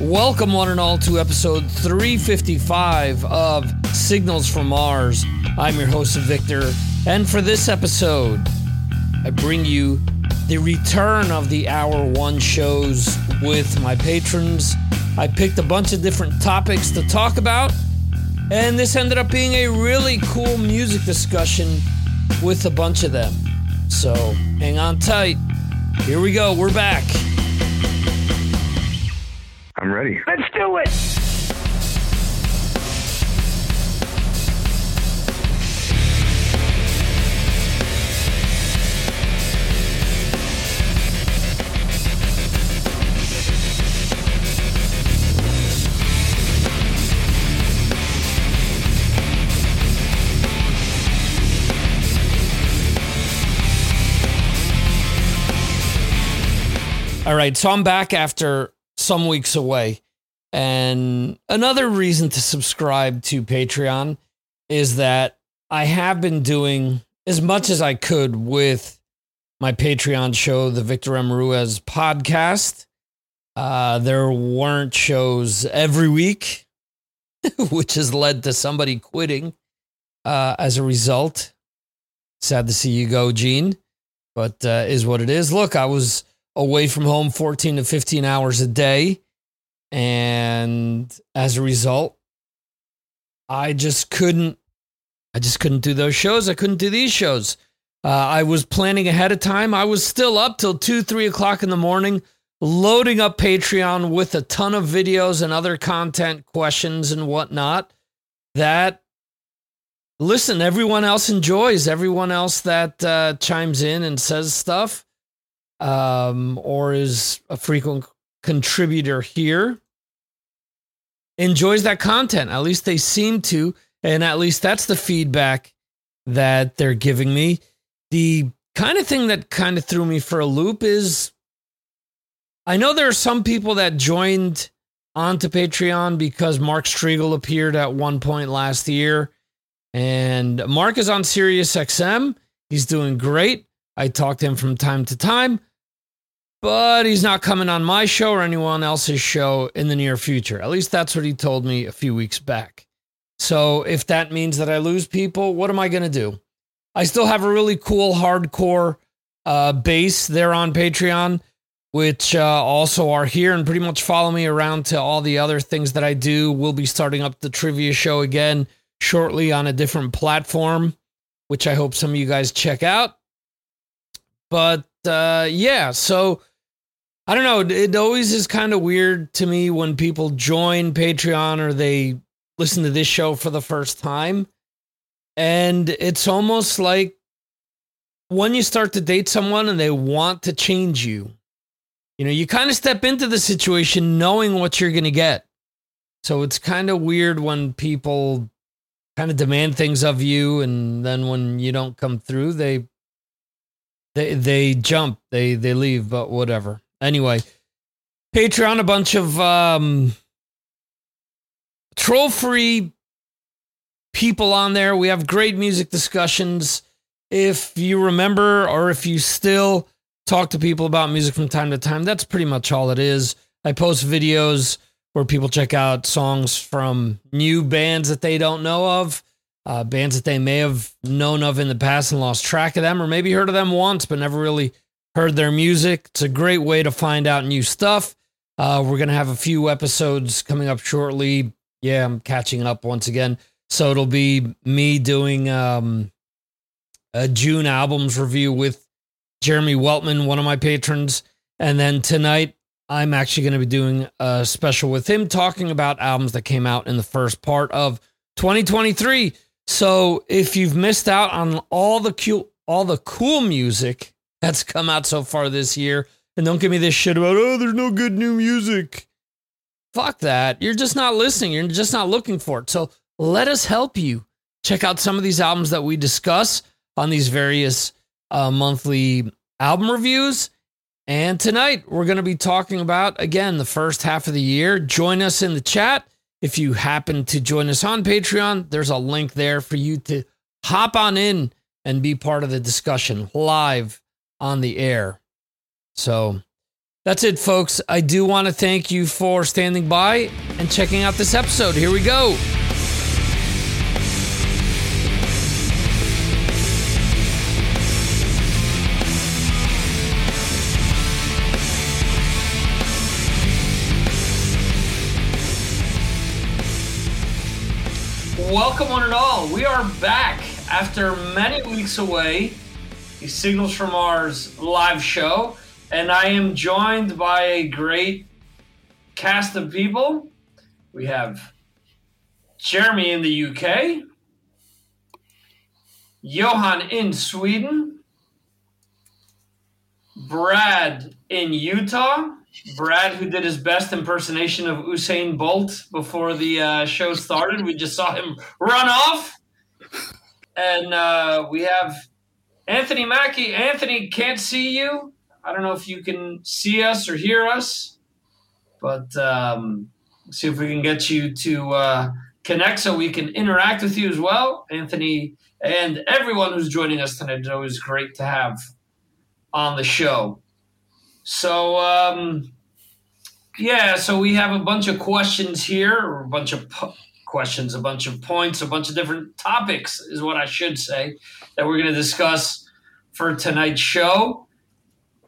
Welcome, one and all, to episode 355 of Signals from Mars. I'm your host, Victor, and for this episode, I bring you the return of the hour one shows with my patrons. I picked a bunch of different topics to talk about, and this ended up being a really cool music discussion with a bunch of them. So hang on tight. Here we go. We're back. I'm ready. Let's do it. All right, so I'm back after some weeks away. And another reason to subscribe to Patreon is that I have been doing as much as I could with my Patreon show, the Victor M. Ruiz podcast. Uh, there weren't shows every week, which has led to somebody quitting uh, as a result. Sad to see you go, Gene, but uh, is what it is. Look, I was away from home 14 to 15 hours a day. And as a result, I just couldn't, I just couldn't do those shows. I couldn't do these shows. Uh, I was planning ahead of time. I was still up till two, three o'clock in the morning, loading up Patreon with a ton of videos and other content, questions and whatnot. That, listen, everyone else enjoys. Everyone else that uh, chimes in and says stuff um, or is a frequent contributor here enjoys that content. At least they seem to. And at least that's the feedback that they're giving me. The kind of thing that kind of threw me for a loop is I know there are some people that joined onto Patreon because Mark Strigl appeared at one point last year. And Mark is on Sirius XM. He's doing great. I talk to him from time to time, but he's not coming on my show or anyone else's show in the near future. At least that's what he told me a few weeks back. So if that means that I lose people, what am I going to do? I still have a really cool hardcore uh, base there on Patreon, which uh, also are here and pretty much follow me around to all the other things that I do. We'll be starting up the trivia show again shortly on a different platform, which I hope some of you guys check out. But uh, yeah, so I don't know. It always is kind of weird to me when people join Patreon or they listen to this show for the first time. And it's almost like when you start to date someone and they want to change you, you know, you kind of step into the situation knowing what you're going to get. So it's kind of weird when people kind of demand things of you and then when you don't come through, they they they jump, they they leave, but whatever. Anyway, Patreon, a bunch of um, troll free people on there. We have great music discussions. If you remember, or if you still talk to people about music from time to time, that's pretty much all it is. I post videos where people check out songs from new bands that they don't know of uh, bands that they may have known of in the past and lost track of them, or maybe heard of them once but never really heard their music. It's a great way to find out new stuff. Uh, we're going to have a few episodes coming up shortly. Yeah, I'm catching up once again. So it'll be me doing um, a June albums review with Jeremy Weltman, one of my patrons. And then tonight, I'm actually going to be doing a special with him talking about albums that came out in the first part of 2023. So if you've missed out on all the cool, all the cool music that's come out so far this year, and don't give me this shit about oh, there's no good new music. Fuck that. You're just not listening. You're just not looking for it. So let us help you. Check out some of these albums that we discuss on these various uh, monthly album reviews. And tonight we're going to be talking about again the first half of the year. Join us in the chat if you happen to join us on Patreon, there's a link there for you to hop on in and be part of the discussion live on the air. So That's it, folks. I do want to thank you for standing by and checking out this episode. Here we go. Welcome, one and all. We are back after many weeks away. The Signals from Mars live show, and I am joined by a great cast of people. We have Jeremy in the UK, Johan in Sweden, Brad in Utah, Brad, who did his best impersonation of Usain Bolt before the uh, show started. We just saw him run off. And uh, we have Anthony Mackie. Anthony can't see you. I don't know if you can see us or hear us, but um, see if we can get you to uh, connect so we can interact with you as well. Anthony and everyone who's joining us tonight is always great to have on the show. So, um, yeah, so we have a bunch of questions here, or a bunch of questions, a bunch of points, a bunch of different topics, is what I should say, that we're going to discuss for tonight's show.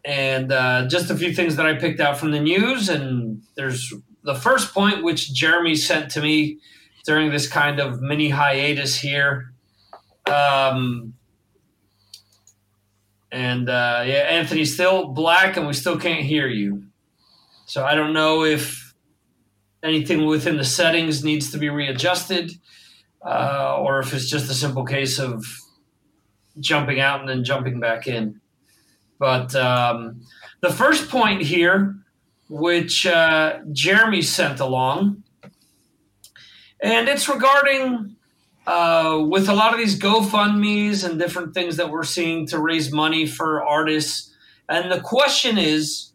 And uh, just a few things that I picked out from the news. And there's the first point, which Jeremy sent to me during this kind of mini hiatus here. Um, and uh, yeah, Anthony's still black, and we still can't hear you. So I don't know if anything within the settings needs to be readjusted, uh, or if it's just a simple case of jumping out and then jumping back in. But um, the first point here, which uh, Jeremy sent along, and it's regarding uh, with a lot of these GoFundMe's and different things that we're seeing to raise money for artists. And the question is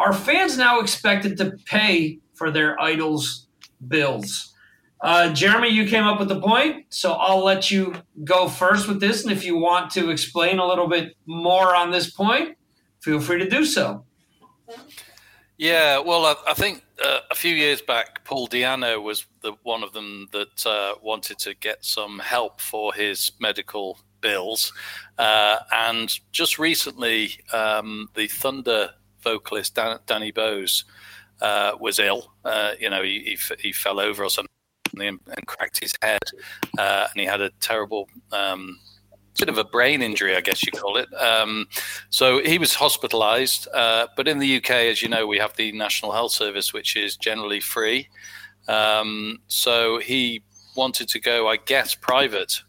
are fans now expected to pay for their idols' bills? Uh, Jeremy, you came up with the point, so I'll let you go first with this. And if you want to explain a little bit more on this point, feel free to do so. Yeah, well, I, I think uh, a few years back, Paul Di'Anno was the one of them that uh, wanted to get some help for his medical bills, uh, and just recently, um, the Thunder vocalist Dan- Danny Bowes uh, was ill. Uh, you know, he, he, f- he, fell over or something and, and cracked his head, uh, and he had a terrible. Um, bit of a brain injury, I guess you call it. Um, so he was hospitalized. Uh, but in the UK, as you know, we have the National Health Service, which is generally free. Um, so he wanted to go, I guess, private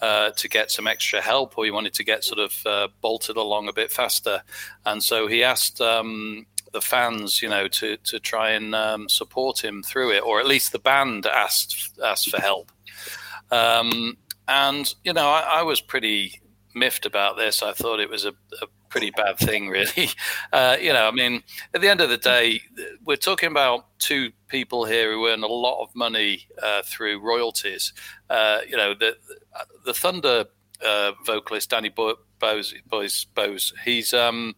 uh, to get some extra help, or he wanted to get sort of uh, bolted along a bit faster. And so he asked um, the fans, you know, to to try and um, support him through it, or at least the band asked asked for help. Um, and you know, I, I, was pretty miffed about this. I thought it was a, a pretty bad thing, really. Uh, you know, I mean, at the end of the day, we're talking about two people here who earn a lot of money uh, through royalties. Uh, you know, the the Thunder uh, vocalist Danny Bo- Bowes, Bowes, Bowes, he's um,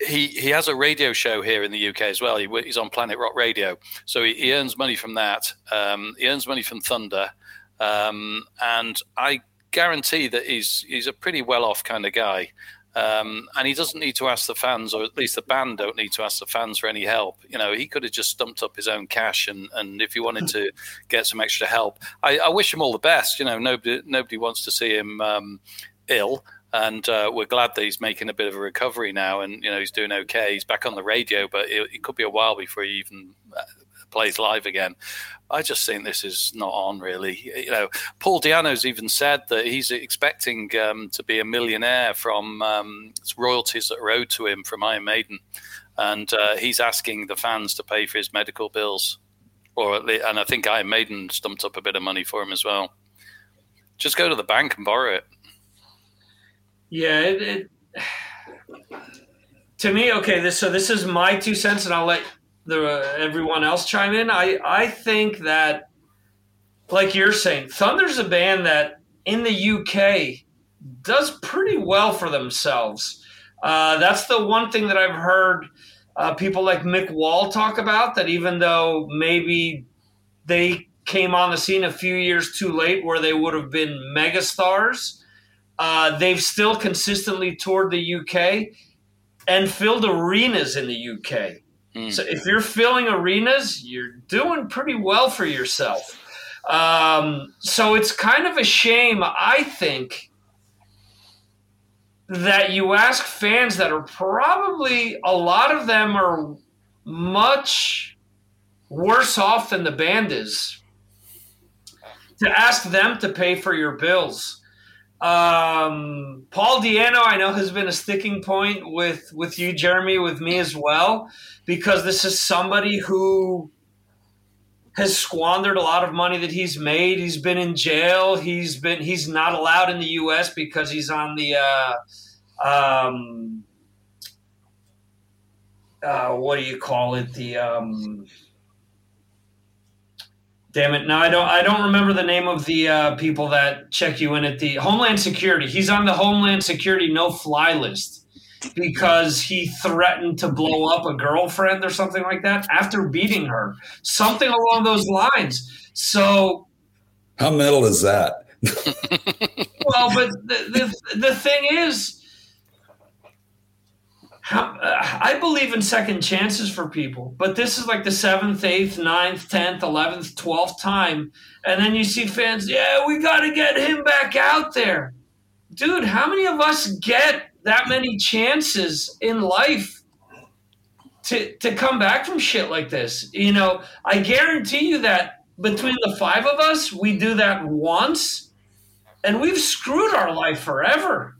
he he has a radio show here in the UK as well. He, he's on Planet Rock Radio, so he, he earns money from that. Um, he earns money from Thunder. Um, and I guarantee that he's he's a pretty well off kind of guy. Um, and he doesn't need to ask the fans, or at least the band don't need to ask the fans for any help. You know, he could have just stumped up his own cash, and, and if he wanted to get some extra help, I, I wish him all the best. You know, nobody nobody wants to see him um, ill, and uh, we're glad that he's making a bit of a recovery now, and you know he's doing okay. He's back on the radio, but it, it could be a while before he even uh, plays live again. I just think this is not on really. You know, Paul Di'Anno's even said that he's expecting um, to be a millionaire from um, royalties that are owed to him from Iron Maiden, and uh, he's asking the fans to pay for his medical bills, or at least, and I think Iron Maiden stumped up a bit of money for him as well. Just go to the bank and borrow it. Yeah, it, it to me, okay. This so this is my two cents, and I'll let the everyone else chime in. I I think that, like you're saying, Thunder's a band that in the UK does pretty well for themselves. Uh, that's the one thing that I've heard uh, people like Mick Wall talk about that even though maybe they came on the scene a few years too late where they would have been megastars, uh, they've still consistently toured the UK and filled arenas in the UK. Mm. So if you're filling arenas, you're doing pretty well for yourself. Um, so it's kind of a shame, I think, that you ask fans that are probably a lot of them are much worse off than the band is to ask them to pay for your bills. Um, Paul Di'Anno, I know, has been a sticking point with with you, Jeremy, with me as well, because this is somebody who has squandered a lot of money that he's made. He's been in jail. He's been he's not allowed in the U.S. because he's on the uh, um, uh, what do you call it? The um, damn it! Now I don't I don't remember the name of the uh, people that check you in at the Homeland Security. He's on the Homeland Security no fly list because he threatened to blow up a girlfriend or something like that after beating her. Something along those lines. So how metal is that? well, but the, the, the thing is, I believe in second chances for people, but this is like the seventh, eighth, ninth, tenth, eleventh, twelfth time, and then you see fans. Yeah, we got to get him back out there, dude. How many of us get that many chances in life to to come back from shit like this. You know, I guarantee you that between the five of us, we do that once, and we've screwed our life forever.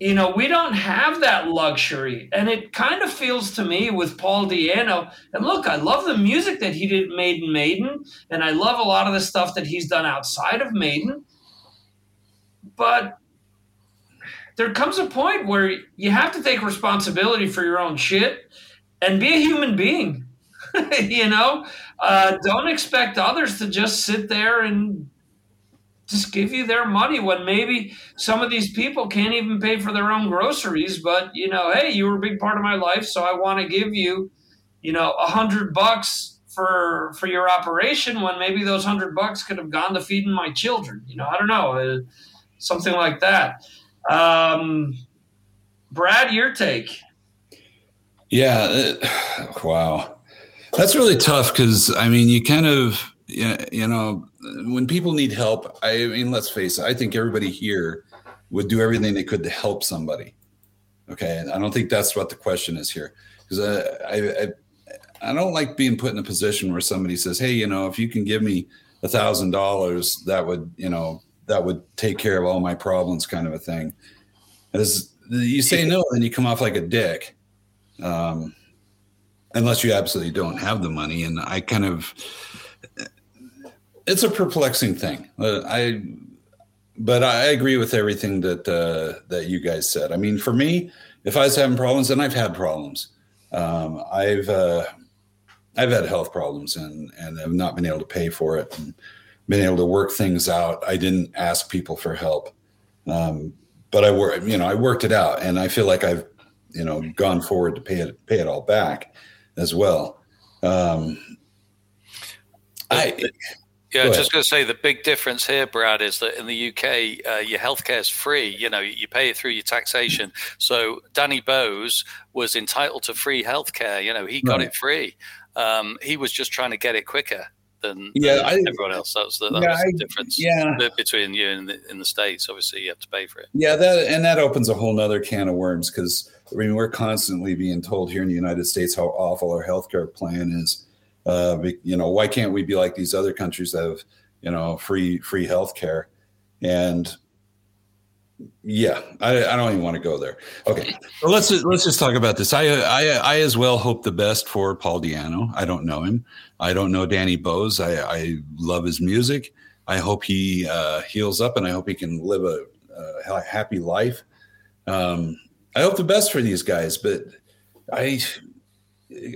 You know, we don't have that luxury. And it kind of feels to me with Paul Di'Anno, and look, I love the music that he did Maiden Maiden, and I love a lot of the stuff that he's done outside of Maiden. But there comes a point where you have to take responsibility for your own shit and be a human being. you know, uh, don't expect others to just sit there and just give you their money when maybe some of these people can't even pay for their own groceries. But you know, hey, you were a big part of my life, so I want to give you, you know, a hundred bucks for for your operation when maybe those hundred bucks could have gone to feeding my children. You know, I don't know, uh, something like that. Um, Brad, your take? Yeah, it, wow, that's really tough because I mean, you kind of you know when people need help. I mean, let's face it. I think everybody here would do everything they could to help somebody. Okay, I don't think that's what the question is here because I, I, I I don't like being put in a position where somebody says, "Hey, you know, if you can give me a thousand dollars, that would you know that would take care of all my problems kind of a thing as you say no then you come off like a dick um, unless you absolutely don't have the money and i kind of it's a perplexing thing i but i agree with everything that uh, that you guys said i mean for me if i was having problems and i've had problems um, i've uh, i've had health problems and and have not been able to pay for it and been able to work things out. I didn't ask people for help, um, but I work. You know, I worked it out, and I feel like I've you know gone forward to pay it pay it all back as well. Um, I. Yeah, I was just going to say the big difference here, Brad, is that in the UK, uh, your healthcare is free. You know, you pay it through your taxation. So Danny Bowes was entitled to free healthcare. You know, he got right. it free. Um, he was just trying to get it quicker than, yeah, than I, everyone else. That was the, that yeah, was the difference yeah. between you and the, in the states. Obviously, you have to pay for it. Yeah, that and that opens a whole nother can of worms because I mean we're constantly being told here in the United States how awful our healthcare plan is. Uh, you know, why can't we be like these other countries that have you know free free health care? And yeah, I, I, don't even want to go there. Okay, so let's just, let's just talk about this. I, I I as well hope the best for Paul Di'Anno. I don't know him. I don't know Danny Bowes. I, I love his music. I hope he uh, heals up, and I hope he can live a, a happy life. Um, I hope the best for these guys, but I I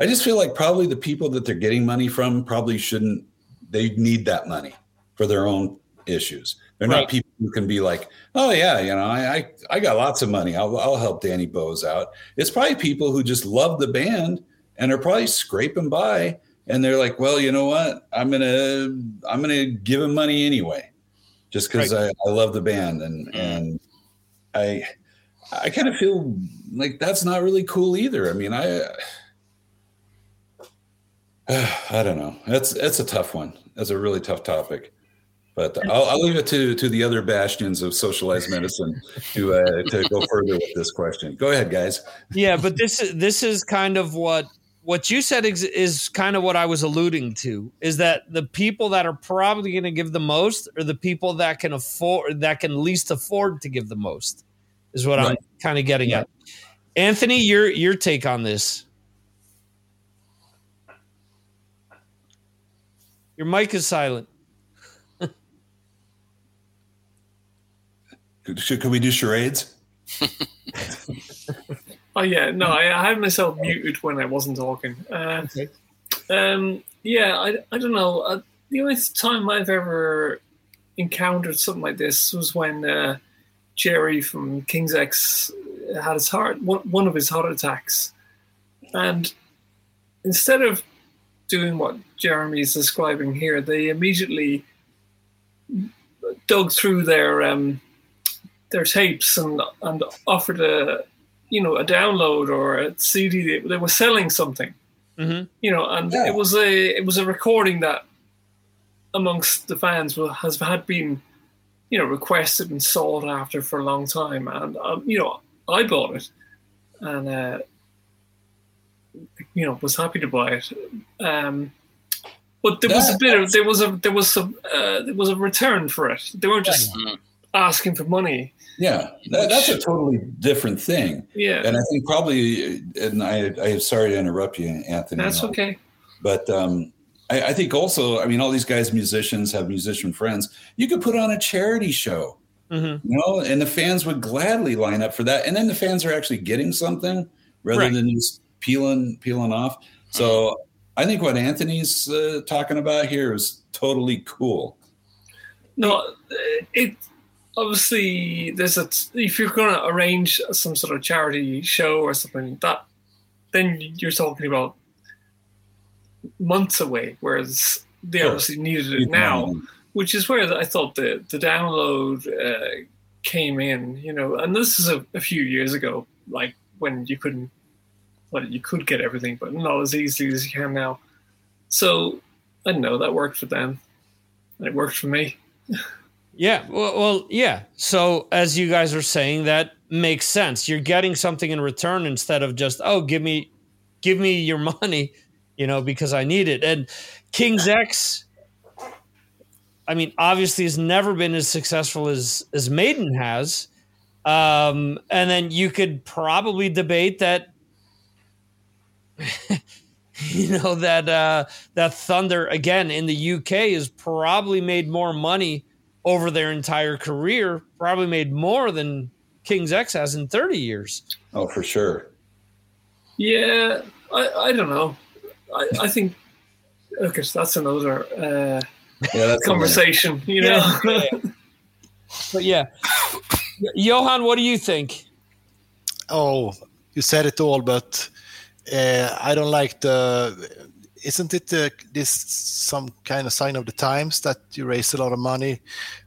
just feel like probably the people that they're getting money from probably shouldn't. They need that money for their own issues They're Right. not people who can be like, oh yeah, you know, I I, I got lots of money. I'll I'll help Danny Bowes out. It's probably people who just love the band and are probably scraping by, and they're like, well, you know what? I'm gonna I'm gonna give him money anyway, just because I, I love the band and mm. and I I kind of feel like that's not really cool either. I mean, I I don't know. That's that's a tough one. That's a really tough topic. But I'll, I'll leave it to to the other bastions of socialized medicine to uh, to go further with this question. Go ahead, guys. yeah, but this is this is kind of what what you said is, is kind of what I was alluding to is that the people that are probably going to give the most are the people that can afford that can least afford to give the most is what I'm kind of getting at. Anthony, your your take on this? Your mic is silent. Could, should, could we do charades? Oh yeah, no, I, I had myself muted when I wasn't talking. Uh, Okay. um, yeah, I, I don't know. Uh, the only time I've ever encountered something like this was when uh, Jerry from King's X had his heart one, one of his heart attacks, and instead of doing what Jeremy's describing here, they immediately dug through their um, their tapes and and offered a you know a download or a CD. They, they were selling something, Mm-hmm. you know, and Yeah. it was a it was a recording that amongst the fans wa- has had been you know requested and sought after for a long time, and um, you know I bought it and uh, you know was happy to buy it. Um, but there was a bit of there was a there was some uh, there was a return for it. They weren't just asking for money. Yeah, that, that's a totally different thing. Yeah, And I think probably, and I, I am sorry to interrupt you, Anthony. that's okay. But um, I, I think also, I mean, all these guys, musicians, have musician friends. You could put on a charity show, Mm-hmm. you know, and the fans would gladly line up for that. And then the fans are actually getting something rather Right. than just peeling peeling off. So I think what Anthony's uh, talking about here is totally cool. No, it obviously there's a if you're going to arrange some sort of charity show or something like that, then you're talking about months away. Whereas they Sure. obviously needed it now, which is where I thought the the download uh, came in. You know, and this is a, a few years ago, like when you couldn't, well, you could get everything, but not as easily as you can now. So I know that worked for them. and It worked for me. Yeah, well, well, yeah. So as you guys are saying, that makes sense. You're getting something in return instead of just, oh, give me, give me your money, you know, because I need it. And King's X, I mean, obviously, has never been as successful as as Maiden has. Um, and then you could probably debate that. you know that uh, that Thunder again in the UK has probably made more money over their entire career, probably made more than King's X has in 30 years. Oh, for sure. Yeah, I, I don't know. I, I think okay, so that's another uh, Yeah, that's conversation. You know, Yeah, But yeah, Johan, what do you think? Oh, you said it all, but uh, I don't like the. Isn't it uh, this some kind of sign of the times that you raise a lot of money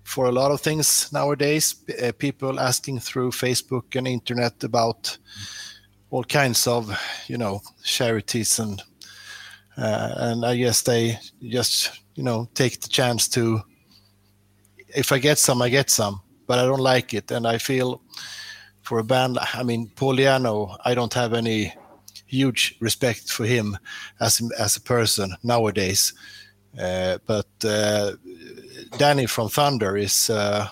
for a lot of things nowadays? Uh, people asking through Facebook and internet about all kinds of, you know, charities and uh, and I guess they just you know take the chance to. If I get some, I get some, but I don't like it, and I feel for a band i mean paul Di'Anno, i don't have any huge respect for him as as a person nowadays uh, but uh, danny from thunder is uh,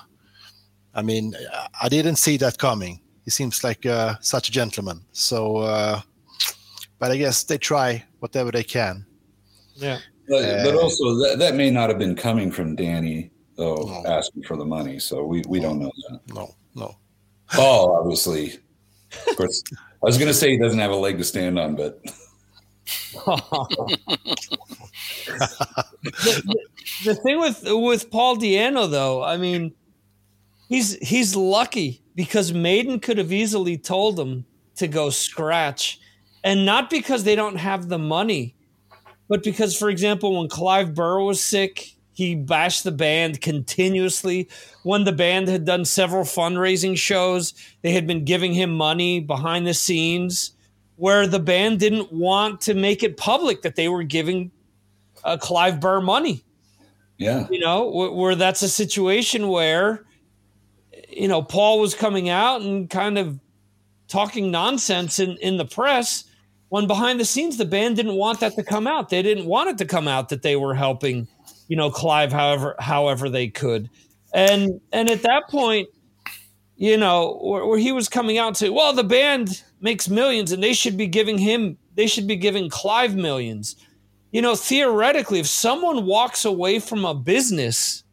i mean i didn't see that coming he seems like uh, such a gentleman so uh, but i guess they try whatever they can Yeah. But, but Uh, also that, that may not have been coming from Danny though No. asking for the money. So we, we don't know that. no no Paul obviously of course I was gonna say he doesn't have a leg to stand on, but the, the- the thing with with Paul Di'Anno, though, I mean, he's he's lucky because Maiden could have easily told him to go scratch, and not because they don't have the money, but because, for example, when Clive Burr was sick, he bashed the band continuously. When the band had done several fundraising shows, they had been giving him money behind the scenes, where the band didn't want to make it public that they were giving uh, Clive Burr money. Yeah. You know, where, where that's a situation where, you know, Paul was coming out and kind of talking nonsense in, in the press when behind the scenes the band didn't want that to come out. They didn't want it to come out that they were helping, you know, Clive however however they could. And and at that point, you know, where, where he was coming out to, well, the band makes millions and they should be giving him they should be giving Clive millions. You know, theoretically, if someone walks away from a business,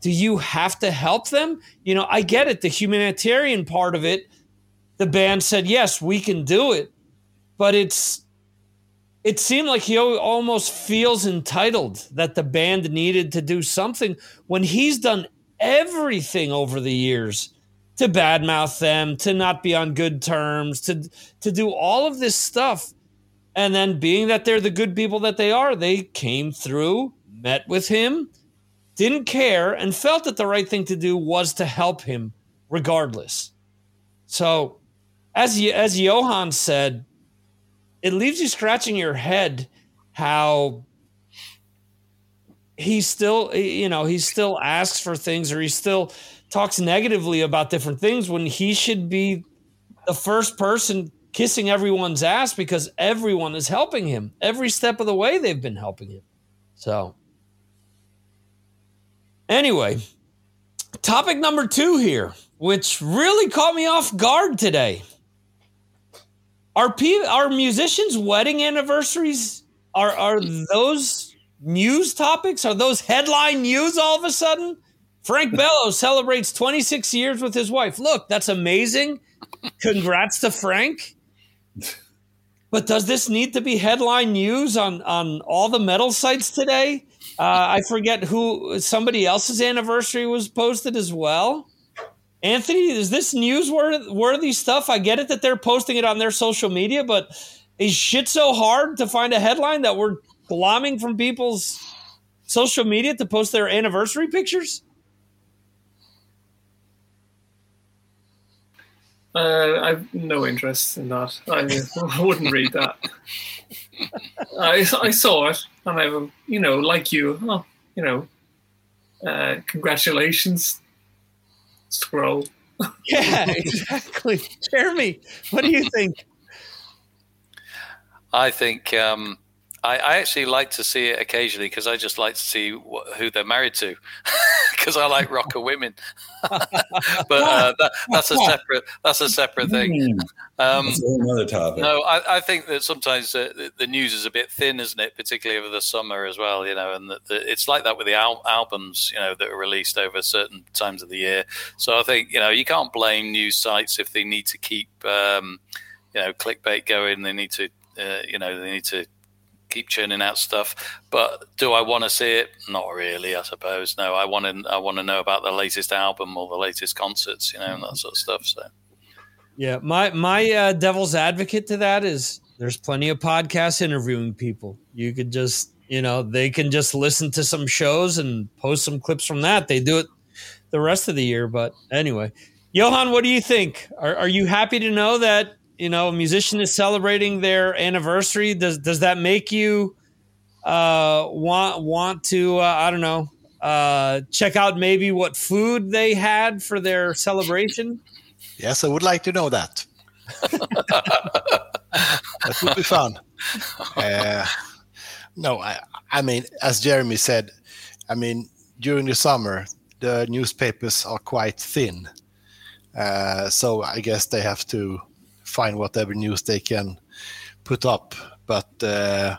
do you have to help them? You know, I get it, the humanitarian part of it. The band said, yes, we can do it but it's it seemed like he almost feels entitled that the band needed to do something when he's done everything over the years to badmouth them, to not be on good terms, to to do all of this stuff. And then being that they're the good people that they are, they came through, met with him, didn't care, and felt that the right thing to do was to help him regardless. So as as Johan said, it leaves you scratching your head how he still you know he still asks for things or he still talks negatively about different things when he should be the first person kissing everyone's ass because everyone is helping him. Every step of the way they've been helping him. So anyway topic number two here which really caught me off guard today are pe- are musicians' wedding anniversaries are are those news topics? Are those headline news all of a sudden? Frank Bello celebrates 26 years with his wife. Look, that's amazing. Congrats to Frank. But does this need to be headline news on on all the metal sites today? Uh, I forget who somebody else's anniversary was posted as well. Anthony, is this newsworthy stuff? I get it that they're posting it on their social media, but is shit so hard to find a headline that we're glomming from people's social media to post their anniversary pictures? Uh, I've no interest in that. I, wouldn't read that. I, I saw it, and I, you know, like you, oh, you know, uh, congratulations scroll. yeah, exactly. Jeremy, what do you think? I think um, I, I, actually like to see it occasionally because I just like to see wh- who they're married to because I like rocker women. but uh, that, that's a separate that's a separate thing. Um, that's another topic. No, I, I think that sometimes uh, the, the, news is a bit thin, isn't it? Particularly over the summer as well, you know. And the, the, it's like that with the al- albums, you know, that are released over certain times of the year. So I think you know you can't blame news sites if they need to keep um, you know clickbait going. They need to uh, you know they need to keep churning out stuff. But do I want to see it? Not really, I suppose. No, I want to. I want to know about the latest album or the latest concerts, you know, and that sort of stuff. So, yeah, my my uh, devil's advocate to that is there's plenty of podcasts interviewing people. You could just, you know, they can just listen to some shows and post some clips from that. They do it the rest of the year. But anyway, Johan, what do you think? Are, are you happy to know that you know, a musician is celebrating their anniversary, does does that make you uh, want want to uh, I don't know uh, check out maybe what food they had for their celebration? Yes, I would like to know that. that would be fun. Uh, no, I, I mean, as Jeremy said, I mean, during the summer, the newspapers are quite thin. Uh, so I guess they have to find whatever news they can put up. But uh,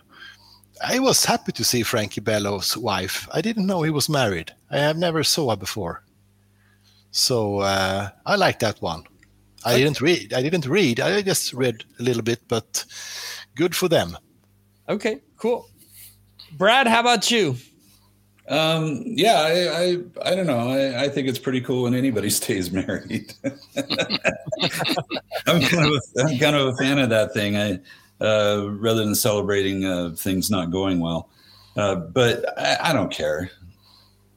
I was happy to see Frankie Bello's wife. I didn't know he was married. I have never saw her before. So uh, I like that one. I okay. didn't read. I didn't read. I just read a little bit, but good for them. Okay, cool. Brad, how about you? Um, yeah, I, I, I don't know. I, I think it's pretty cool when anybody stays married. I'm kind of a, I'm kind of a fan of that thing. I uh, rather than celebrating uh, things not going well, uh, but I, I don't care.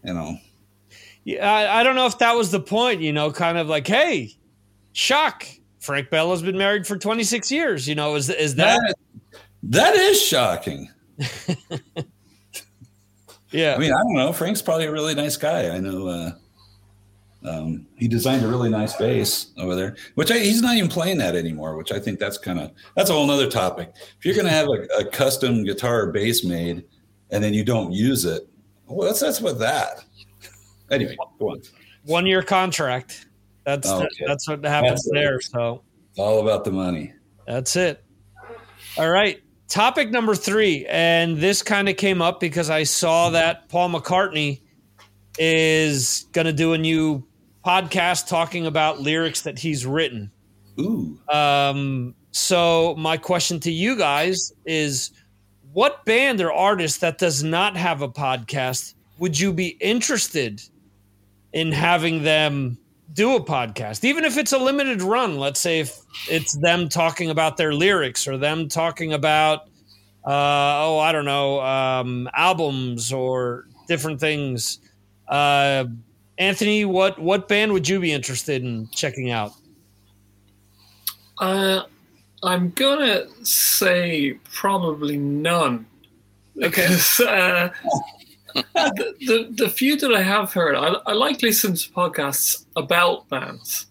You know. Yeah, I, I don't know if that was the point. You know, kind of like, hey, shock. Frank Bell has been married for 26 years. You know, is is that That, that is shocking. yeah? I mean, I don't know. Frank's probably a really nice guy. I know. Uh, um, he designed a really nice bass over there, which I, he's not even playing that anymore. Which I think that's kind of that's a whole nother topic. If you're going to have a, a custom guitar or bass made, and then you don't use it, well, that's that's what that. Anyway, go on. One year contract. That's Okay. that's what happens That's there. So It's all about the money. That's it. All right. Topic number three. And this kind of came up because I saw that Paul McCartney is going to do a new podcast talking about lyrics that he's written. Ooh, Um, so, my question to you guys is what band or artist that does not have a podcast would you be interested in having them do a podcast, even if it's a limited run? Let's say if it's them talking about their lyrics or them talking about, uh, oh, I don't know, um, albums or different things. Uh, Anthony, what what band would you be interested in checking out? Uh, I'm gonna say probably none. Because uh, the, the the few that I have heard, I, I like listening to podcasts about bands.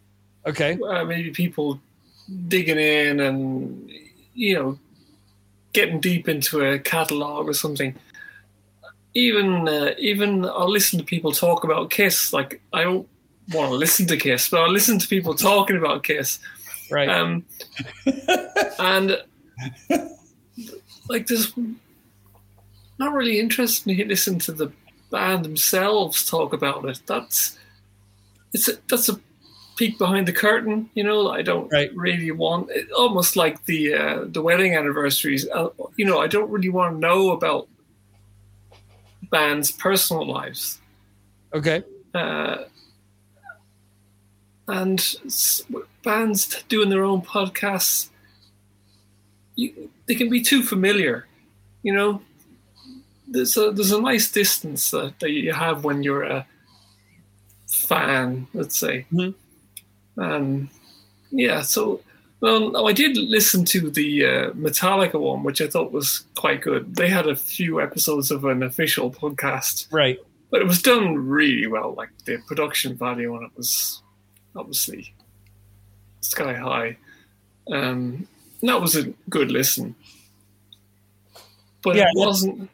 Okay. Uh, maybe people digging in and you know getting deep into a catalog or something. Even uh, even I'll listen to people talk about Kiss. Like I don't want to listen to Kiss, but I listen to people talking about Kiss. Right. Um, and like, there's not really interested in listening to the band themselves talk about it. That's it's a, that's a peek behind the curtain, you know. I don't Right. really want it, almost like the uh, the wedding anniversaries. Uh, you know, I don't really want to know about bands' personal lives. okay. Uh, and bands doing their own podcasts, you, they can be too familiar. You know, there's a there's a nice distance that, that you have when you're a fan, let's say. Mhm. Um, yeah. So, well, I did listen to the uh, Metallica one, which I thought was quite good. They had a few episodes of an official podcast Right. but it was done really well. Like the production value on it was obviously sky high. Um, that was a good listen, but Yeah, it wasn't.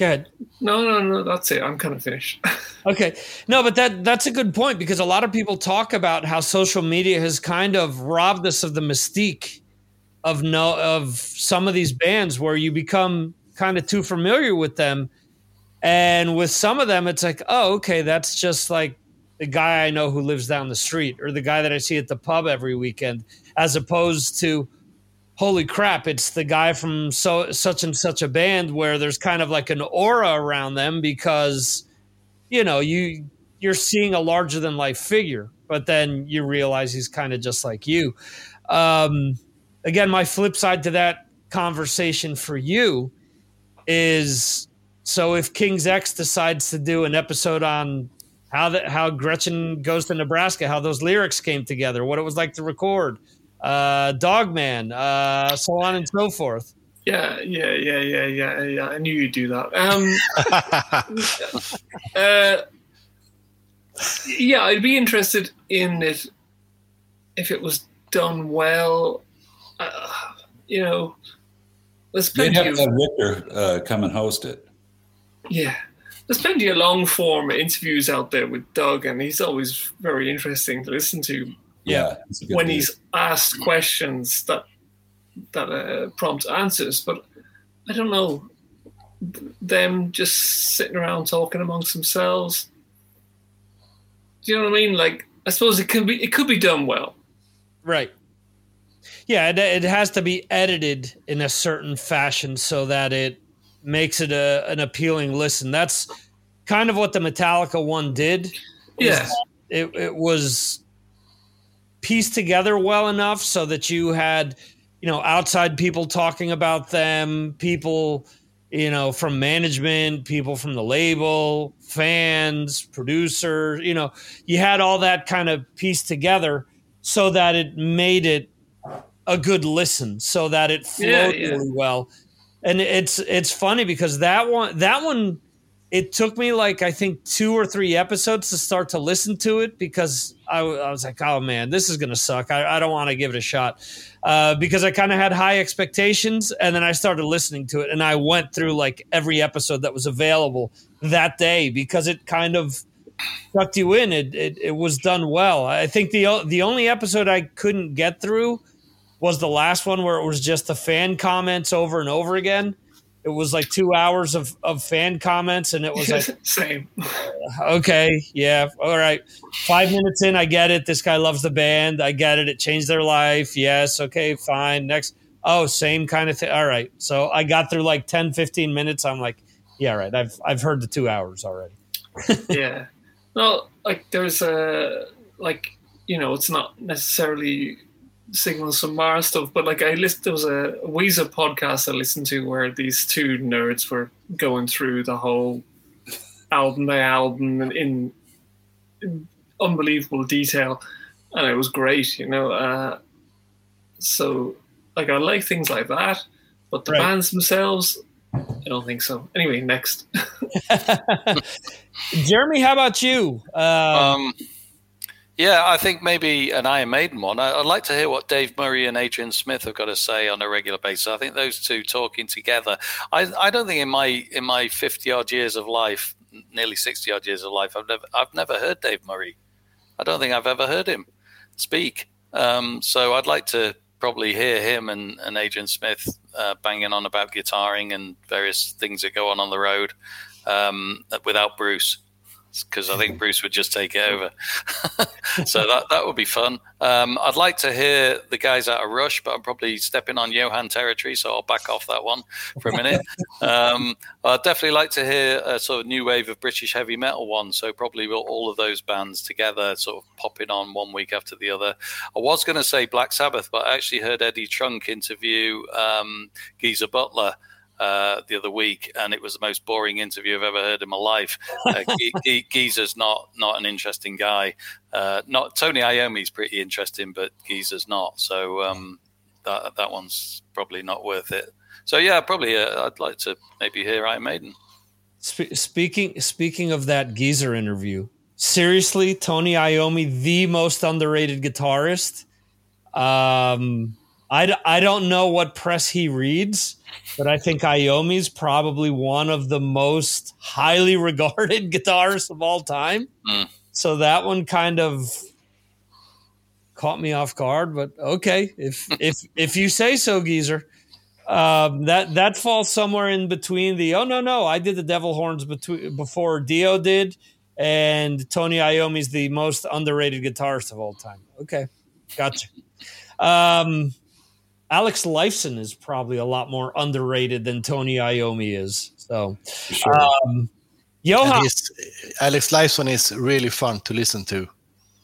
Go ahead. No, no, no. That's it. I'm kind of finished. Okay. No, but that that's a good point because a lot of people talk about how social media has kind of robbed us of the mystique of no of some of these bands where you become kind of too familiar with them. And with some of them it's like, "Oh, okay, that's just like the guy I know who lives down the street or the guy that I see at the pub every weekend as opposed to holy crap, it's the guy from so such and such a band where there's kind of like an aura around them because you know you you're seeing a larger than life figure but then you realize he's kind of just like you. Um, again my flip side to that conversation for you is so if king's x decides to do an episode on how that how gretchen goes to nebraska how those lyrics came together what it was like to record uh dogman uh so on and so forth yeah, yeah, yeah, yeah, yeah, yeah. I knew you'd do that. Um, uh, yeah, I'd be interested in it if it was done well. Uh, you know, there's they'd plenty have of to have Victor uh, come and host it. Yeah. There's plenty of long form interviews out there with Doug, and he's always very interesting to listen to Yeah, it's when dude. he's asked questions that that uh, prompt answers. But I don't know them just sitting around talking amongst themselves. Do you know what I mean? Like, I suppose it can be it could be done well. Right. Yeah, it, it has to be edited in a certain fashion so that it makes it a, an appealing listen. That's kind of what the Metallica one did. was Yeah. it, it was pieced together well enough so that you had you know outside people talking about them people you know from management people from the label fans producers you know you had all that kind of pieced together so that it made it a good listen so that it flowed Yeah, yeah. really well and it's it's funny because that one that one it took me like I think two or three episodes to start to listen to it because I was like, oh man, this is gonna suck. I, I don't want to give it a shot uh, because I kind of had high expectations, and then I started listening to it, and I went through like every episode that was available that day because it kind of sucked you in. It it, it was done well. I think the the only episode I couldn't get through was the last one where it was just the fan comments over and over again. It was like two hours of, of fan comments, and it was like, Same. Uh, okay, yeah, all right. Five minutes in, I get it. This guy loves the band. I get it. It changed their life. Yes, okay, fine. Next, oh, same kind of thing. All right. So I got through like 10, 15 minutes. I'm like, yeah, right. I've I've heard the two hours already. yeah. well like there's a like you know it's not necessarily signals from Mars stuff, but like I listened there was a Weezer podcast I listened to where these two nerds were going through the whole album by album in, in, in unbelievable detail, and it was great. You know, uh, so like I like things like that, but the Right. bands themselves. I don't think so. Anyway, next. Jeremy, how about you? Uh, Um, yeah, I think maybe an Iron Maiden one. I'd like to hear what Dave Murray and Adrian Smith have got to say on a regular basis. I think those two talking together. I, I don't think in my in my fifty odd years of life, nearly sixty odd years of life, I've never I've never heard Dave Murray. I don't think I've ever heard him speak. Um, so I'd like to probably hear him and, and Adrian Smith uh, banging on about guitaring and various things that go on on the road um, without Bruce because I think Bruce would just take it over. so that that would be fun. Um, I'd like to hear the guys out of Rush, but I'm probably stepping on Johan territory, so I'll back off that one for a minute. um, I'd definitely like to hear a sort of new wave of British heavy metal one. So probably all- all of those bands together, sort of popping on one week after the other. I was going to say Black Sabbath, but I actually heard Eddie Trunk interview um, Geezer Butler uh, the other week, and it was the most boring interview I've ever heard in my life. Uh, Ge- Ge- Geezer's not not an interesting guy. Uh, not Tony Iommi's pretty interesting, but Geezer's not. So um, that that one's probably not worth it. So yeah, probably uh, I'd like to maybe hear Iron Maiden. Spe- speaking speaking of that geezer interview, seriously, Tony Iommi, the most underrated guitarist. Um, I, d- I don't know what press he reads, but I think Iommi's probably one of the most highly regarded guitarists of all time. Mm. So that one kind of caught me off guard, but okay, if if if you say so, geezer. Um, that that falls somewhere in between the oh no no I did the devil horns between before Dio did and Tony Iommi's the most underrated guitarist of all time. Okay, gotcha. Um, Alex Lifeson is probably a lot more underrated than Tony Iommi is. So, sure. um, Johan, Alex Lifeson is really fun to listen to.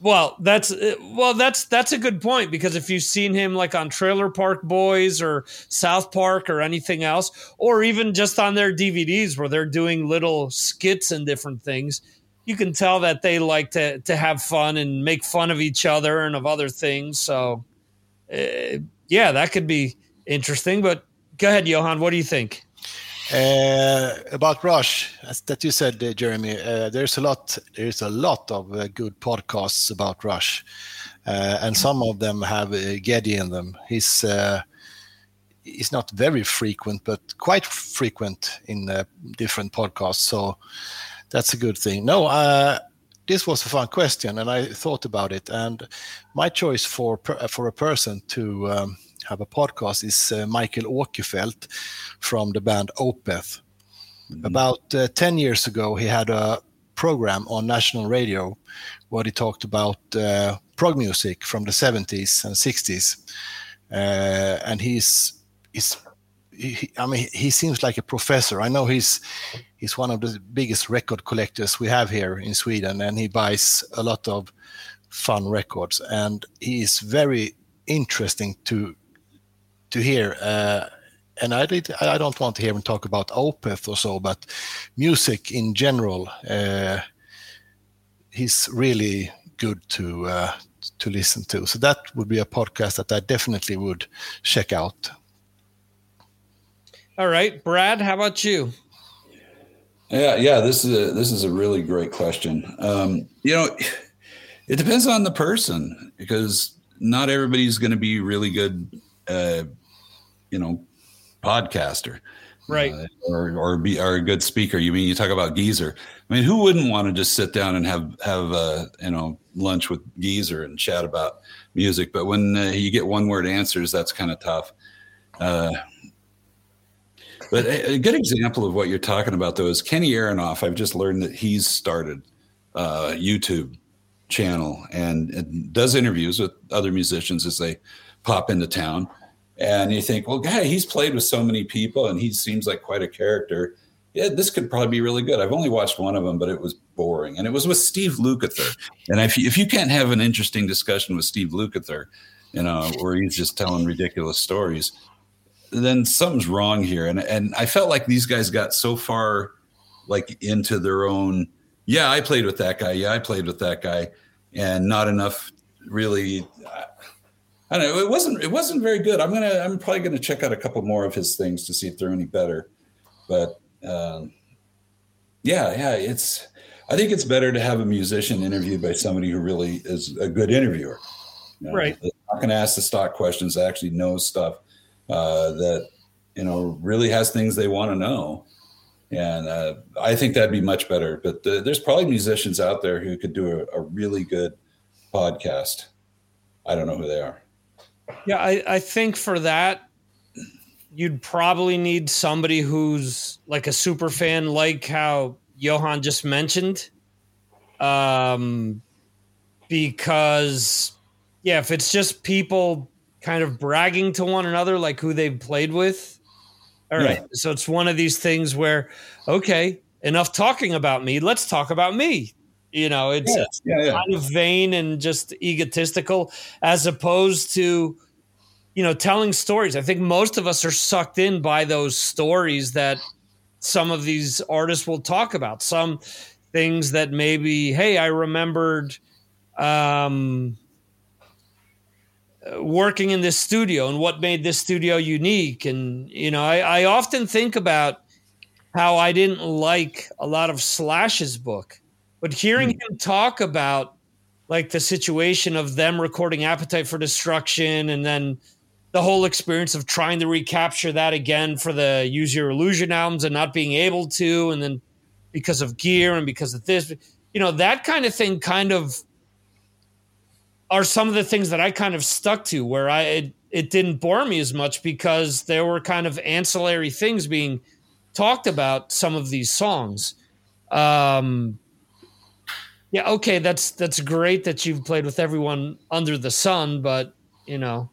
Well, that's well, that's that's a good point because if you've seen him like on Trailer Park Boys or South Park or anything else, or even just on their DVDs where they're doing little skits and different things, you can tell that they like to to have fun and make fun of each other and of other things. So, uh, yeah, that could be interesting. But go ahead, Johan. What do you think? Uh, about Rush, as that you said, uh, Jeremy, uh, there's a lot. There's a lot of uh, good podcasts about Rush, uh, and some of them have uh, Geddy in them. He's uh, he's not very frequent, but quite frequent in different podcasts. So that's a good thing. No, this was a fun question, and I thought about it. And my choice for for a person to um, have a podcast is uh, Mikael Åkerfeldt from the band Opeth. About uh, 10 years ago, he had a program on national radio where he talked about uh, prog music from the 70s and 60s. Uh, and he's, he's he, I mean, he seems like a professor. I know he's he's one of the biggest record collectors we have here in Sweden, and he buys a lot of fun records. And he is very interesting to to hear. Uh, and I did, I don't want to hear him talk about Opeth or so, but music in general. Uh, he's really good to uh, to listen to. So that would be a podcast that I definitely would check out. All right, Brad, how about you? Yeah, yeah, this is a this is a really great question. Um, you know, it depends on the person because not everybody's going to be really good, uh, you know, podcaster, right? Uh, or or be or a good speaker. You mean you talk about Geezer? I mean, who wouldn't want to just sit down and have have uh, you know lunch with Geezer and chat about music? But when uh, you get one word answers, that's kind of tough. Uh, but a, a, good example of what you're talking about, though, is Kenny Aronoff. I've just learned that he's started a YouTube channel and, and does interviews with other musicians as they pop into town. And you think, well, guy, he's played with so many people and he seems like quite a character. Yeah, this could probably be really good. I've only watched one of them, but it was boring. And it was with Steve Lukather. And if you, if you can't have an interesting discussion with Steve Lukather, you know, where he's just telling ridiculous stories, then something's wrong here. And and I felt like these guys got so far like into their own yeah, I played with that guy. Yeah, I played with that guy, and not enough really. I don't know. It wasn't. It wasn't very good. I'm gonna. I'm probably gonna check out a couple more of his things to see if they're any better. But um, yeah, yeah, it's. I think it's better to have a musician interviewed by somebody who really is a good interviewer. You know, right. Not going to ask the stock questions. Actually knows stuff uh, that you know really has things they want to know and uh, I think that'd be much better. But the, there's probably musicians out there who could do a, a, really good podcast. I don't know who they are. Yeah, I, I think for that, you'd probably need somebody who's like a super fan, like how Johan just mentioned. Um, because yeah, if it's just people kind of bragging to one another, like who they've played with, all right. Yeah. So it's one of these things where, okay, enough talking about me. Let's talk about me. You know, it's, yeah. yeah, kind of vain and just egotistical as opposed to, you know, telling stories. I think most of us are sucked in by those stories that some of these artists will talk about. Some things that maybe, hey, I remembered um working in this studio and what made this studio unique. And, you know, I, I often think about how I didn't like a lot of Slash's book, but hearing mm. him talk about like the situation of them recording Appetite for Destruction and then the whole experience of trying to recapture that again for the Use Your Illusion albums and not being able to, and then because of gear and because of this, you know, that kind of thing kind of are some of the things that I kind of stuck to where I it, it didn't bore me as much because there were kind of ancillary things being talked about some of these songs. Um, yeah, okay, that's that's great that you've played with everyone under the sun, but you know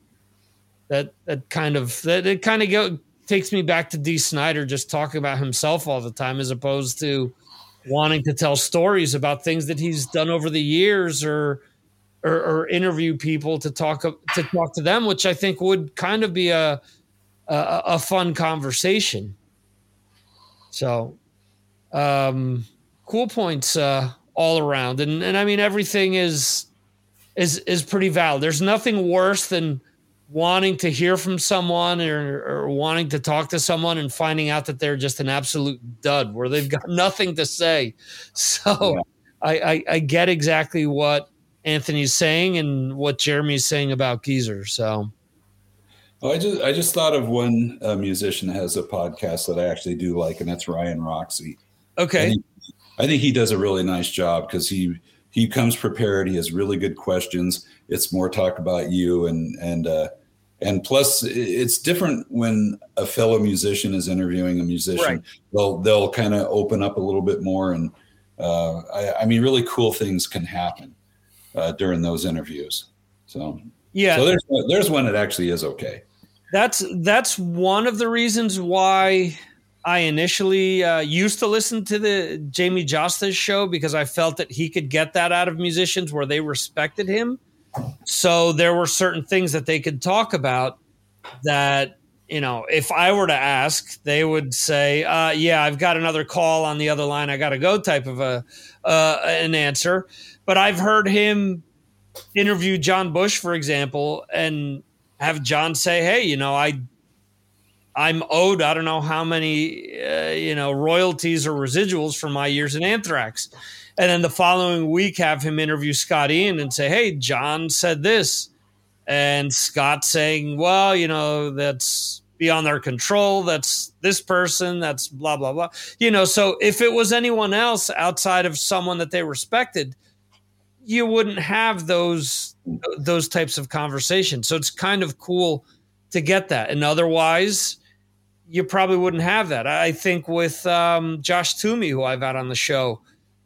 that that kind of that it kind of go takes me back to Dee Snider just talking about himself all the time as opposed to wanting to tell stories about things that he's done over the years or or, or, interview people to talk to talk to them, which I think would kind of be a a, a fun conversation. So, um, cool points uh, all around, and and I mean everything is is is pretty valid. There's nothing worse than wanting to hear from someone or, or wanting to talk to someone and finding out that they're just an absolute dud where they've got nothing to say. So yeah. I, I, I get exactly what Anthony's saying and what Jeremy's saying about Geezer. So, oh, I just I just thought of one uh, musician that has a podcast that I actually do like, and that's Ryan Roxie. Okay, I think, I think he does a really nice job because he he comes prepared. He has really good questions. It's more talk about you and and uh, and plus it's different when a fellow musician is interviewing a musician. Right. They'll they'll kind of open up a little bit more and. Uh, I, I mean, really cool things can happen uh, during those interviews. So yeah, so there's there's one that actually is okay. That's that's one of the reasons why I initially uh, used to listen to the Jamey Jasta's show because I felt that he could get that out of musicians where they respected him. So there were certain things that they could talk about that you know, if I were to ask, they would say, uh, "Yeah, I've got another call on the other line. I got to go." Type of a uh, an answer. But I've heard him interview John Bush, for example, and have John say, "Hey, you know, I I'm owed I don't know how many uh, you know royalties or residuals for my years in Anthrax," and then the following week have him interview Scott Ian and say, "Hey, John said this." and Scott saying, "Well, you know, that's beyond their control. That's this person. That's blah blah blah." You know, so if it was anyone else outside of someone that they respected, you wouldn't have those those types of conversations. So it's kind of cool to get that, and otherwise. You probably wouldn't have that. I think with um, Josh Toomey, who I've had on the show,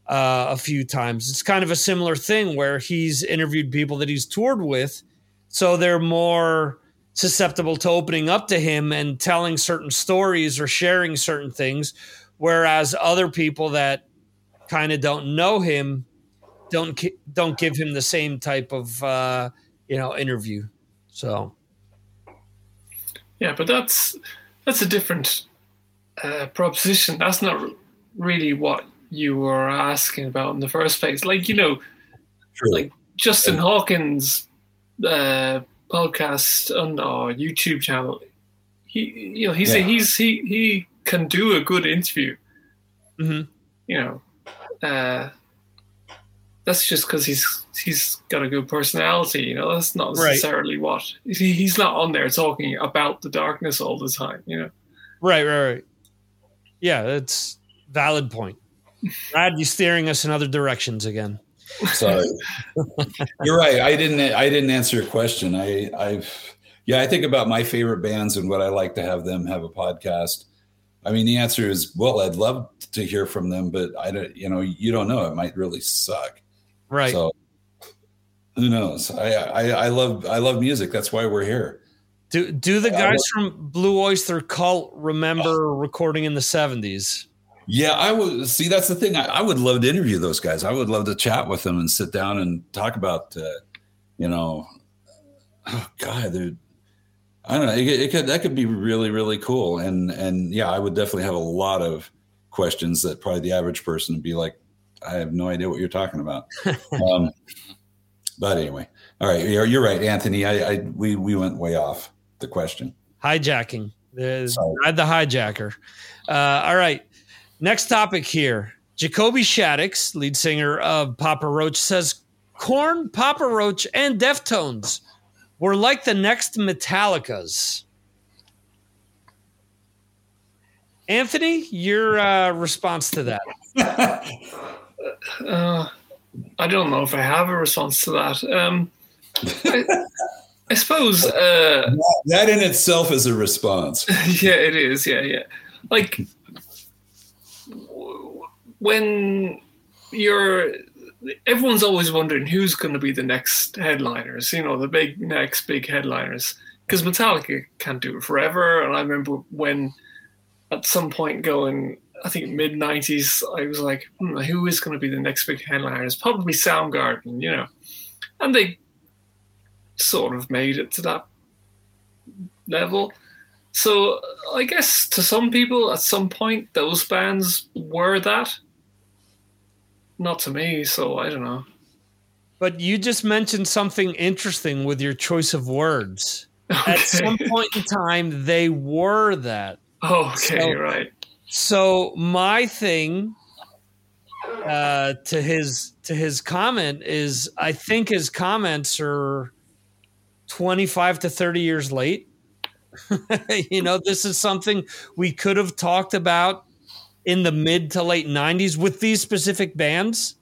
uh, a few times. It's kind of a similar thing where he's interviewed people that he's toured with, so they're more susceptible to opening up to him and telling certain stories or sharing certain things, whereas other people that kind of don't know him don't don't give him the same type of uh, you know interview. So yeah, but that's that's a different uh, proposition. That's not really what you were asking about in the first place. Like you know, True. like Justin Hawkins uh, podcast on our YouTube channel. He you know he's yeah. he's he he can do a good interview. Mm-hmm. You know, uh, that's just because he's he's got a good personality. You know, that's not necessarily right. what he, he's not on there talking about the darkness all the time. You know, right, right, right. Yeah, that's valid point. Brad, you're steering us in other directions again. Sorry, you're right. I didn't. I didn't answer your question. I, I've. Yeah, I think about my favorite bands and what I like to have them have a podcast. I mean, the answer is well, I'd love to hear from them, but I don't. You know, you don't know. It might really suck. Right. So who knows? I, I, I love I love music. That's why we're here. Do do the guys from Blue Oyster Cult remember recording in the seventies? Yeah, I would see. That's the thing. I, I, would love to interview those guys. I would love to chat with them and sit down and talk about, uh, you know, oh God, dude. I don't know. It, it, could that could be really really cool. And and yeah, I would definitely have a lot of questions that probably the average person would be like, I have no idea what you're talking about. um, but anyway, all right, you're, you're right, Anthony. I, I we we went way off the question. Hijacking. The, the hijacker. Uh, all right. Next topic here. Jacoby Shaddix, lead singer of Papa Roach, says Korn, Papa Roach, and Deftones were like the next Metallicas. Anthony, your uh, response to that? uh, I don't know if I have a response to that. Um, I, I, suppose uh, that in itself is a response. yeah, it is. Yeah, yeah. Like when you're everyone's always wondering who's going to be the next headliners, you know, the big next big headliners. Because Metallica can't do it forever. And I remember when at some point going, I think mid 90s, I was like, hmm, who is going to be the next big headliner? It's probably Soundgarden, you know. And they sort of made it to that level. So I guess to some people at some point, those bands were that not to me, so I don't know. But you just mentioned something interesting with your choice of words. Okay. At some point in time, they were that. Oh, okay, so, right. So my thing uh, to his to his comment is, I think his comments are twenty five to thirty years late. you know, this is something we could have talked about in the mid to late 90s with these specific bands.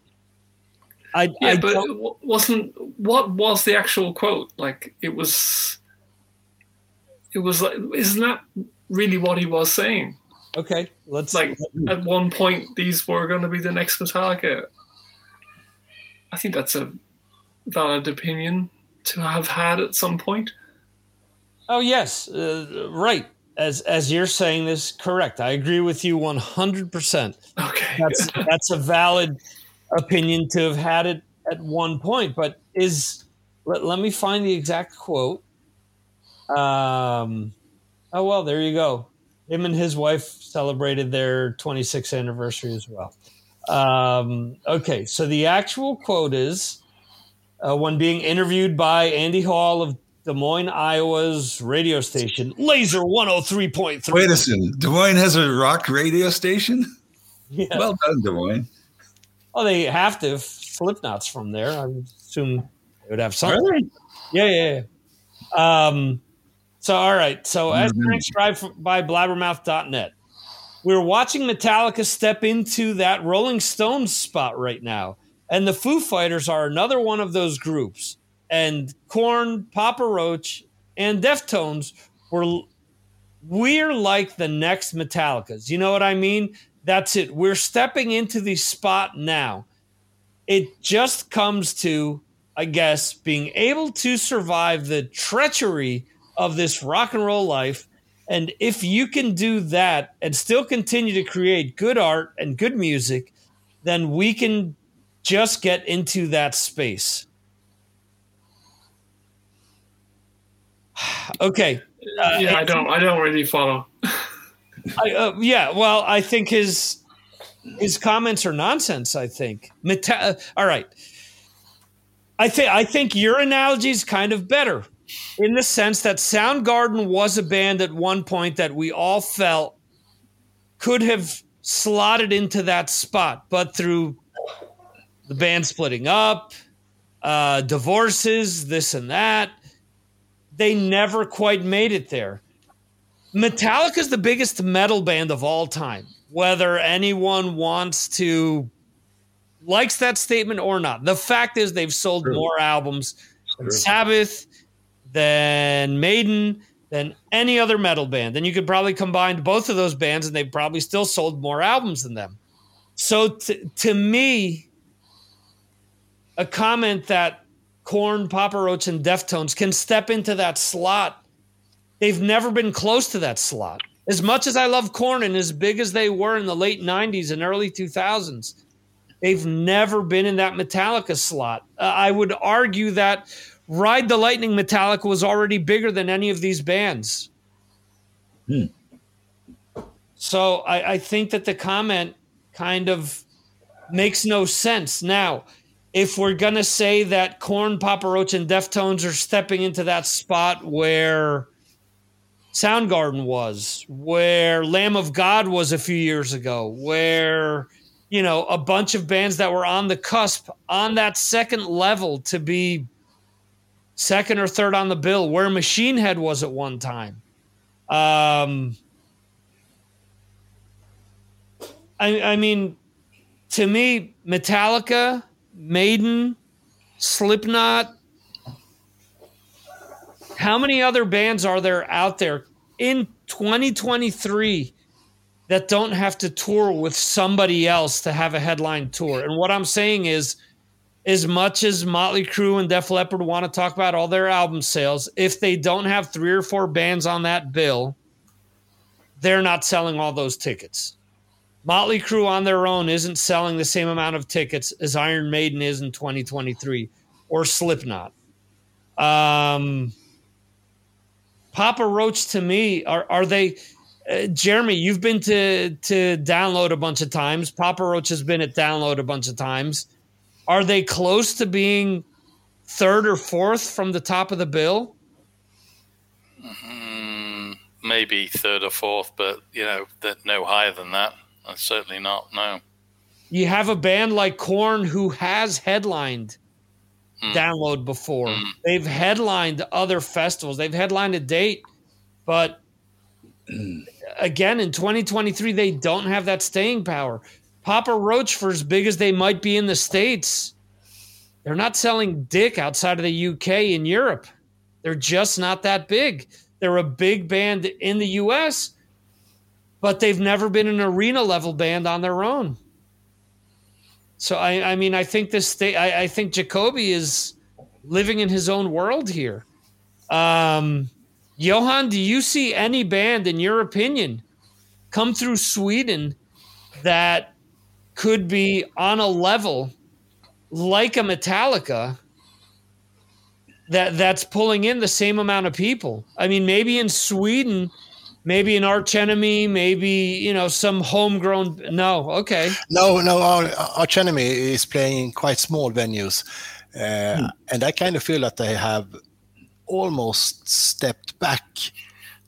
I, yeah, I but wasn't what was the actual quote? Like it was, it was like, isn't that really what he was saying? Okay, let's like at one point these were going to be the next Metallica. I think that's a valid opinion to have had at some point. Oh yes, uh, right. As as you're saying this, correct. I agree with you 100. percent Okay. That's that's a valid opinion to have had it at one point. But is let, let me find the exact quote. Um, oh well, there you go. Him and his wife celebrated their 26th anniversary as well. Um, okay, so the actual quote is uh, when being interviewed by Andy Hall of Des Moines, Iowa's radio station, Lazer 103.3. Wait a second. Des Moines has a rock radio station? Yeah. Well done, Des Moines. Well, they have to. Slipknot's from there. I would assume they would have something. Really? Yeah, yeah, yeah. Um, so, all right. So, as Mhm. transcribed by blabbermouth.net, we're watching Metallica step into that Rolling Stones spot right now. And the Foo Fighters are another one of those groups. And Korn, Papa Roach, and Deftones were we're like the next Metallicas. You know what I mean? That's it. We're stepping into the spot now. It just comes to, I guess, being able to survive the treachery of this rock and roll life. And if you can do that and still continue to create good art and good music, then we can just get into that space. okay. Uh, yeah, I don't. I don't really follow. I, uh, yeah, well, I think his his comments are nonsense. I think. Meta- uh, all right. I think I think your analogy is kind of better in the sense that Soundgarden was a band at one point that we all felt could have slotted into that spot, but through the band splitting up, uh, divorces, this and that, they never quite made it there. Metallica is the biggest metal band of all time, whether anyone wants to likes that statement or not. The fact is they've sold True. more albums than Sabbath, than Maiden, than any other metal band. And you could probably combine both of those bands and they've probably still sold more albums than them. So t- to me, a comment that Korn, Papa Roach, and Deftones can step into that slot They've never been close to that slot. As much as I love Korn and as big as they were in the late 90s and early 2000s, they've never been in that Metallica slot. Uh, I would argue that Ride the Lightning Metallica was already bigger than any of these bands. Hmm. So I, I think that the comment kind of makes no sense. Now, if we're going to say that Korn, Papa Roach, and Deftones are stepping into that spot where Soundgarden was, where Lamb of God was a few years ago, where you know a bunch of bands that were on the cusp, on that second level to be second or third on the bill, where Machine Head was at one time. Um, I, I mean, to me, Metallica, Maiden, Slipknot, how many other bands are there out there in 2023 that don't have to tour with somebody else to have a headline tour? And what I'm saying is, as much as Motley Crue and Def Leppard want to talk about all their album sales, if they don't have three or four bands on that bill, they're not selling all those tickets. Motley Crue on their own isn't selling the same amount of tickets as Iron Maiden is in 2023 or Slipknot. Um, Papa Roach to me are are they uh, Jeremy you've been to to download a bunch of times Papa Roach has been at download a bunch of times are they close to being third or fourth from the top of the bill Mm, maybe third or fourth, but you know, that no higher than that. Uh, certainly not. No. you have a band like Korn who has headlined Mm. download before Mm. they've headlined other festivals they've headlined a date but again in 2023 they don't have that staying power papa roach for as big as they might be in the states. They're not selling dick outside of the uk and europe. They're just not that big. They're a big band in the us but they've never been an arena level band on their own. So i, I mean i think this state I, I think jacoby is living in his own world here. Um Johan, do you see any band, in your opinion, come through Sweden that could be on a level like a Metallica that that's pulling in the same amount of people? I mean, maybe in Sweden, maybe an arch enemy, maybe you know some homegrown. No, okay, No, no, our Arch Enemy is playing in quite small venues, uh, and I kind of feel that they have almost stepped back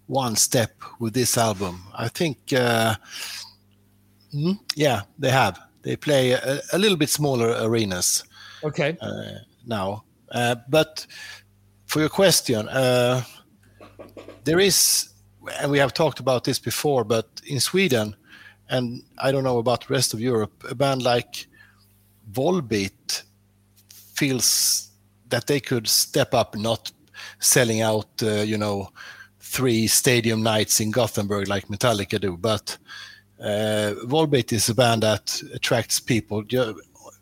one step with this album. I think, uh, mm, yeah, they have. They play a, a little bit smaller arenas okay. uh, now. Uh, but for your question, uh, there is, and we have talked about this before, but in Sweden, and I don't know about the rest of Europe, a band like Volbeat feels that they could step up, not selling out, uh, you know, three stadium nights in Gothenburg like Metallica do, but uh, Volbeat is a band that attracts people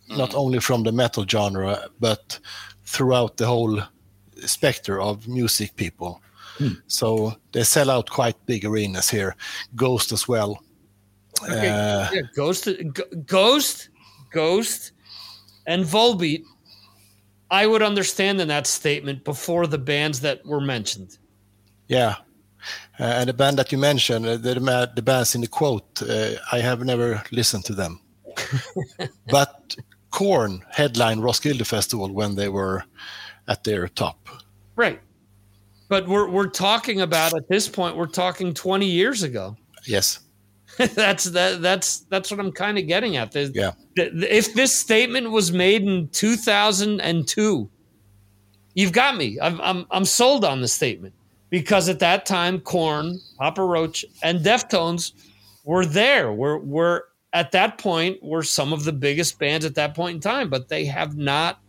not only from the metal genre, but throughout the whole specter of music people. So they sell out quite big arenas here. Ghost as well. Okay. Uh, yeah, Ghost, Ghost, Ghost, and Volbeat. I would understand in that statement before the bands that were mentioned. Yeah. Uh, and the band that you mentioned, uh, the, the, the bands in the quote, uh, I have never listened to them. but Korn headlined Roskilde Festival when they were at their top. Right. But we're we're talking about at this point, we're talking 20 years ago. Yes. that's that that's that's what I'm kind of getting at. Yeah. the- if this statement was made in 2002, you've got me. I'm I'm I'm sold on the statement because at that time, Korn, Papa Roach, and Deftones were there. Were were at that point were some of the biggest bands at that point in time, but they have not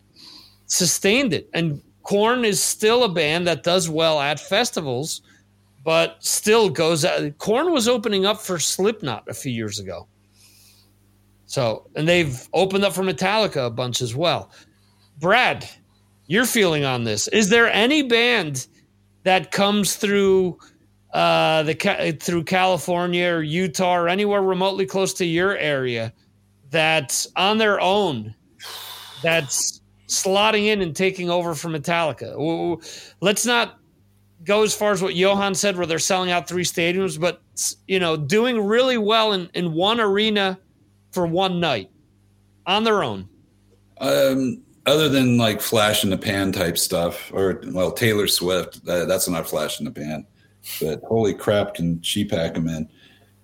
sustained it. And Korn is still a band that does well at festivals, but still goes uh, out. Korn was opening up for Slipknot a few years ago. So, and they've opened up for Metallica a bunch as well. Brad, your feeling on this? Is there any band that comes through uh, the through California or Utah or anywhere remotely close to your area that's on their own that's slotting in and taking over for Metallica? Let's not go as far as what Johan said, where they're selling out three stadiums, but you know, doing really well in, in one arena for one night on their own. Um, other than like flash in the pan type stuff, or well, Taylor Swift, uh, that's not flash in the pan. But holy crap, can she pack them in?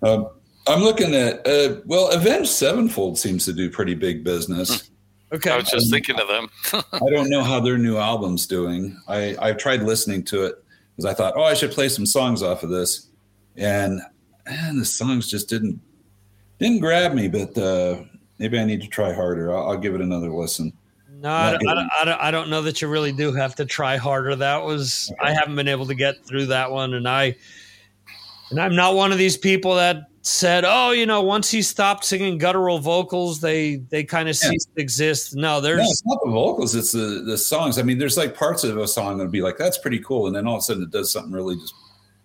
Um, I'm looking at uh, well, Avenged Sevenfold seems to do pretty big business. Okay. I was just thinking of them. I don't know how their new album's doing. I I've tried listening to it because I thought, oh, I should play some songs off of this, and man, the songs just didn't didn't grab me. But uh, maybe I need to try harder. I'll, I'll give it another listen. No, I don't, I, don't, I, don't, I don't know that you really do have to try harder. That was I haven't been able to get through that one, and I and I'm not one of these people that said, "Oh, you know, once he stopped singing guttural vocals, they they kind of Yeah. ceased to exist." No, No, there's it's not the vocals; it's the the songs. I mean, there's like parts of a song that'll be like, "That's pretty cool," and then all of a sudden it does something really just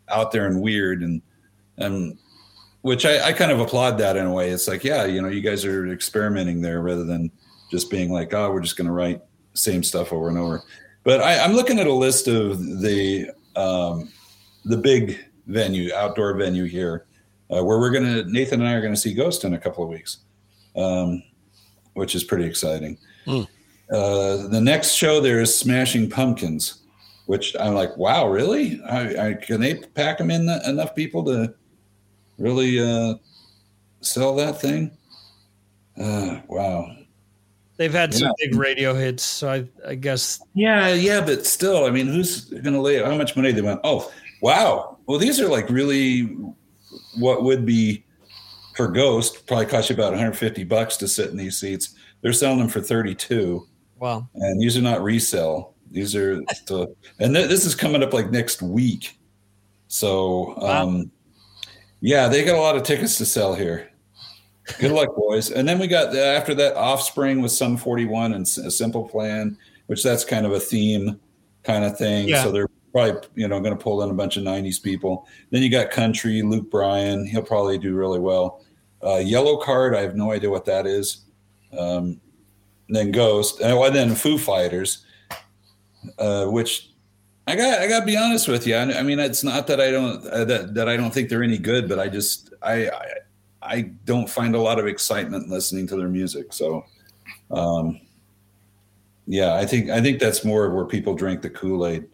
out there and weird, and and which I, I kind of applaud that in a way. It's like, yeah, you know, you guys are experimenting there rather than just being like, oh, we're just going to write same stuff over and over. But I, I'm looking at a list of the um, the big venue, outdoor venue here, uh, where we're going to Nathan and I are going to see Ghost in a couple of weeks, um, which is pretty exciting. Hmm. Uh, the next show there is Smashing Pumpkins, which I'm like, wow, really? I, I, can they pack them in the, enough people to really uh, sell that thing? Uh, wow. They've had some Yeah. big radio hits, so I, I guess Yeah, yeah, but still, I mean, who's going to lay how much money they went? Oh, wow. Well, these are like really what would be for Ghost probably cost you about 150 bucks to sit in these seats. They're selling them for 32, Wow. and these are not resell. These are to, and th- this is coming up like next week. So, um, yeah, they got a lot of tickets to sell here. Good luck, boys. And then we got the, after that Offspring with Sum 41 and S- a Simple Plan, which that's kind of a theme kind of thing. Yeah. So they're probably you know going to pull in a bunch of '90s people. Then you got country, Luke Bryan. He'll probably do really well. Uh, Yellowcard, I have no idea what that is. Um, then Ghost, and then Foo Fighters, uh, which I got. I got to be honest with you. I, I, mean, it's not that I don't uh, that that I don't think they're any good, but I just I, I I don't find a lot of excitement listening to their music. So, um, yeah, I think I think that's more where people drink the Kool Aid.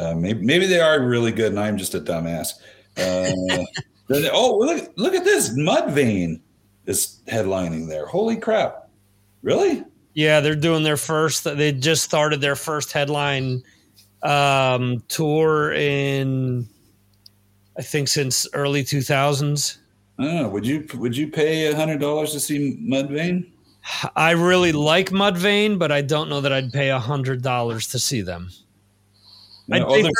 Uh, maybe maybe they are really good, and I'm just a dumbass. Uh, then, oh, look look at this Mudvayne is headlining there. Holy crap! Really? Yeah, they're doing their first. They just started their first headline um, tour in, I think, since early 2000s. Oh, would you would you pay a hundred dollars to see Mudvayne? I really like Mudvayne, but I don't know that I'd pay a hundred dollars to see them. I'd, pay 30,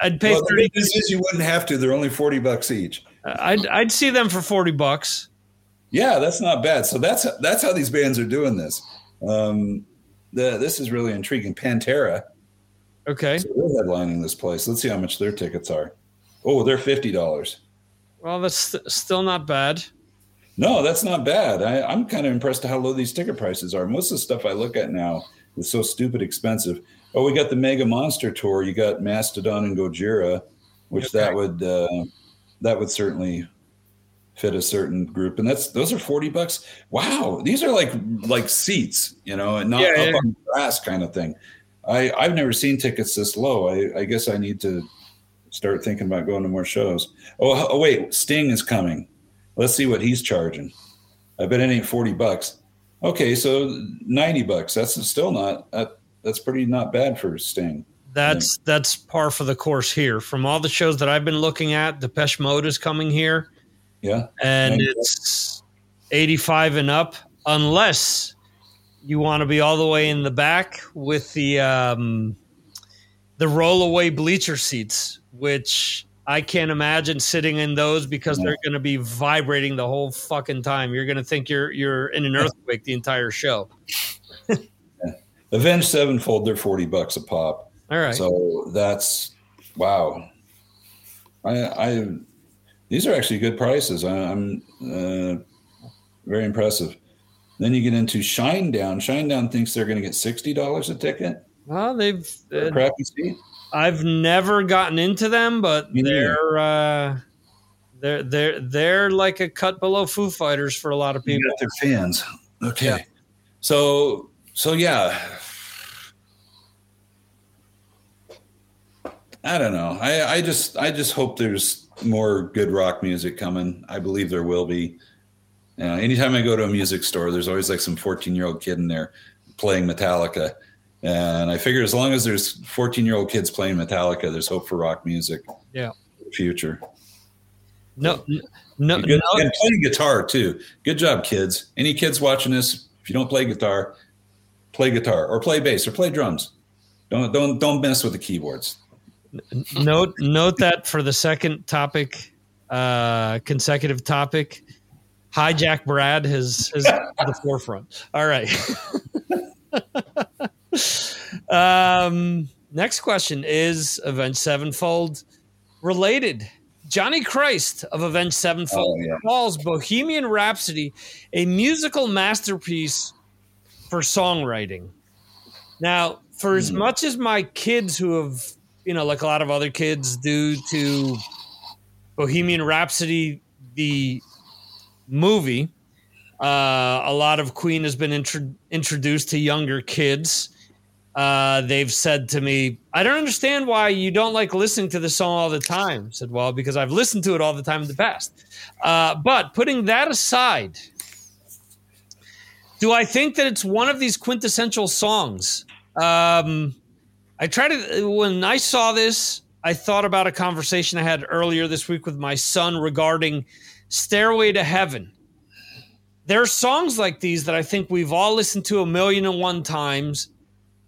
I'd pay well, 30 This is you wouldn't have to. They're only forty bucks each. I'd I'd see them for forty bucks. Yeah, that's not bad. So that's that's how these bands are doing this. Um, the, this is really intriguing. Pantera. Okay. So they're headlining this place. Let's see how much their tickets are. Oh, they're fifty dollars. Well, that's st- still not bad. No, that's not bad. I, am kind of impressed at how low these ticket prices are. Most of the stuff I look at now is so stupid expensive. Oh, we got the Mega Monster Tour. You got Mastodon and Gojira, which okay. that would uh, that would certainly fit a certain group, and that's those are forty bucks. Wow, these are like like seats, you know, and not yeah, up yeah. on grass kind of thing. I I've never seen tickets this low. I, I guess I need to start thinking about going to more shows. Oh, oh wait, Sting is coming. Let's see what he's charging. I bet it ain't 40 bucks. Okay, so 90 bucks. That's still not that, that's pretty not bad for Sting. That's that's par for the course here. From all the shows that I've been looking at, Depeche Mode is coming here. Yeah. And it's 85 and up unless you want to be all the way in the back with the um the rollaway bleacher seats, which I can't imagine sitting in those because they're going to be vibrating the whole fucking time. You're going to think you're you're in an earthquake the entire show. yeah. Avenged Sevenfold, they're forty bucks a pop. All right. So that's wow. I, I these are actually good prices. I, am uh, very impressive. Then you get into Shinedown. Shine Down thinks they're going to get sixty dollars a ticket. Well, they've uh, crappy seat. I've never gotten into them, but they're uh, they're they're they're like a cut below Foo Fighters for a lot of people. They're fans. Okay, yeah. so so yeah. I don't know. I, I just I just hope there's more good rock music coming. I believe there will be. You know, anytime I go to a music store, there's always like some 14 year old kid in there playing Metallica and I figure as long as there's 14 year old kids playing Metallica, there's hope for rock music. Yeah. future. No, no, good, no. And playing guitar too. Good job, kids. Any kids watching this, if you don't play guitar, play guitar or play bass or play drums. Don't don't don't mess with the keyboards. Note note that for the second topic, uh, consecutive topic, hijack Brad has is the forefront. All right. um, next question is Avenged Sevenfold related. Johnny Christ of Avenged Sevenfold oh, yeah. calls Bohemian Rhapsody a musical masterpiece for songwriting. Now, for as hmm. much as my kids who have, you know, like a lot of other kids do to Bohemian Rhapsody, the movie, uh, a lot of Queen has been intro- introduced to younger kids. Uh, they've said to me, I don't understand why you don't like listening to the song all the time. I said, well, because I've listened to it all the time in the past. Uh, but putting that aside, do I think that it's one of these quintessential songs? Um, I tried to, when I saw this, I thought about a conversation I had earlier this week with my son regarding Stairway to Heaven there are songs like these that I think we've all listened to a million and one times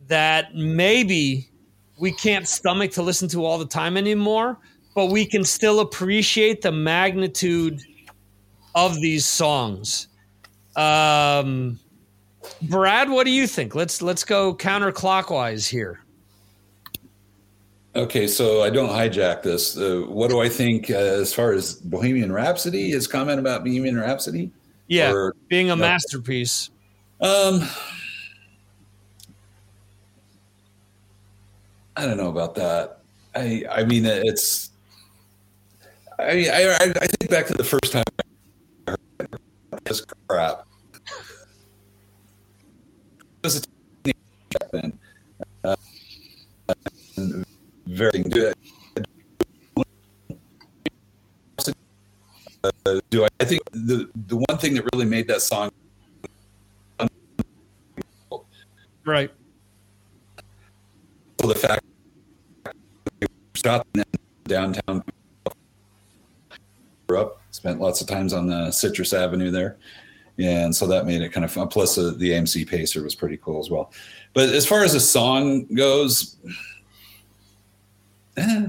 that maybe we can't stomach to listen to all the time anymore, but we can still appreciate the magnitude of these songs. Um, Brad, what do you think? Let's let's go counterclockwise here. Okay, so I don't hijack this. Uh, what do I think uh, as far as Bohemian Rhapsody? His comment about Bohemian Rhapsody? Yeah, Or- being a no. masterpiece. Um, I don't know about that. I I mean it's. I I I I think back to the first time I heard this crap. It was a teenage back then. Uh, very good. Uh, do I, I think the the one thing that really made that song Right. So the fact Scott downtown grew up, spent lots of times on the Citrus Avenue there. And so that made it kind of fun. Plus, uh, the AMC Pacer was pretty cool as well. But as far as the song goes, eh,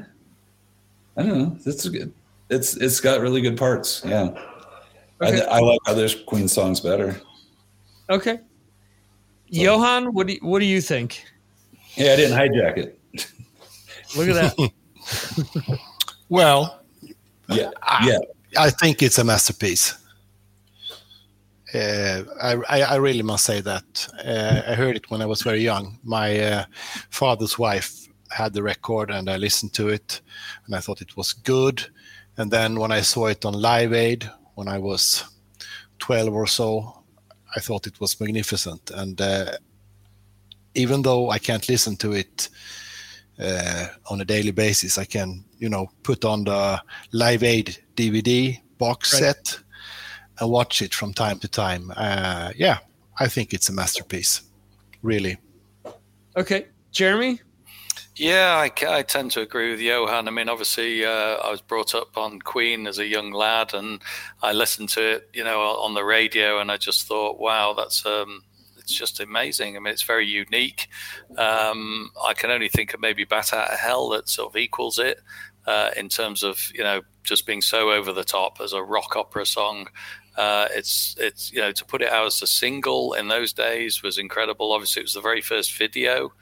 I don't know. It's a good. It's it's got really good parts. Yeah, Okay. I, I like other Queen songs better. Okay. Johan, what do you, what do you think? Yeah, I didn't hijack it. Look at that. Well, Yeah, I, yeah. I think it's a masterpiece. Uh, I, I, I really must say that. Uh, I heard it when I was very young. My uh, father's wife had the record, and I listened to it, and I thought it was good. And then when I saw it on Live Aid when I was 12 or so, I thought it was magnificent. And uh, even though I can't listen to it uh, on a daily basis, I can, you know, put on the Live Aid DVD box Right. set and watch it from time to time. Uh, yeah, I think it's a masterpiece, really. Okay. Jeremy? Yeah, I, I tend to agree with Johan. I mean, obviously, uh, I was brought up on Queen as a young lad, and I listened to it, you know, on the radio, and I just thought, wow, that's um, it's just amazing. I mean, it's very unique. Um, I can only think of maybe Bat Out of Hell that sort of equals it uh, in terms of you know just being so over the top as a rock opera song. Uh, it's it's you know to put it out as a single in those days was incredible. Obviously, it was the very first video.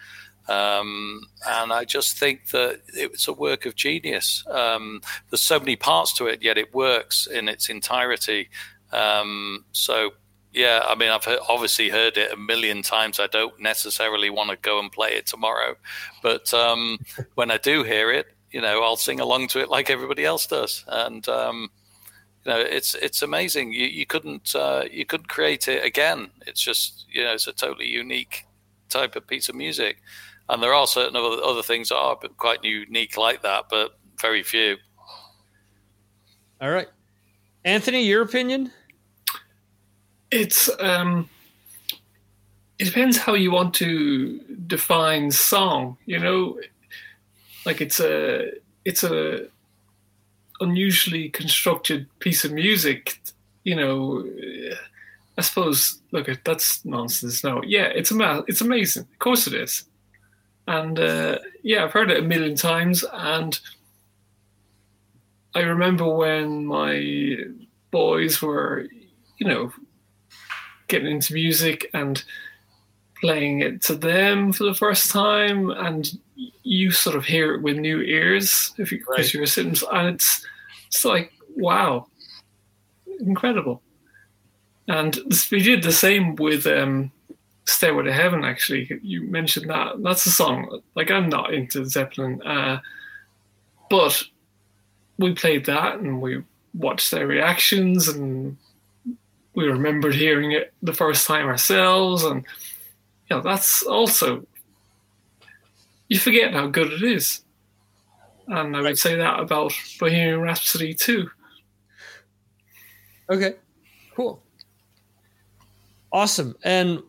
Um, and I just think that it's a work of genius. Um, there's so many parts to it, yet it works in its entirety. Um, so, yeah, I mean, I've heard, obviously heard it a million times. I don't necessarily want to go and play it tomorrow, but um, when I do hear it, you know, I'll sing along to it like everybody else does, and um, you know, it's it's amazing. You you couldn't uh, you couldn't create it again. It's just you know, it's a totally unique type of piece of music. And there are certain other, other things that are quite unique like that, but very few. All right. Anthony, your opinion? It's um, it depends how you want to define song. You know, like it's a it's a unusually constructed piece of music. You know, I suppose. Look, that's nonsense. No, yeah, it's ama- it's amazing. Of course it is. And uh, yeah, I've heard it a million times, and I remember when my boys were, you know, getting into music and playing it to them for the first time, and you sort of hear it with new ears if you Right. you're sitting, and it's it's like wow, incredible. And we did the same with um, "Stairway to Heaven." Actually, you mentioned that. That's a song. Like I'm not into Zeppelin, uh, but we played that and we watched their reactions and we remembered hearing it the first time ourselves and you know that's also you forget how good it is and i would say that about bohemian rhapsody too Okay. Cool. Awesome. And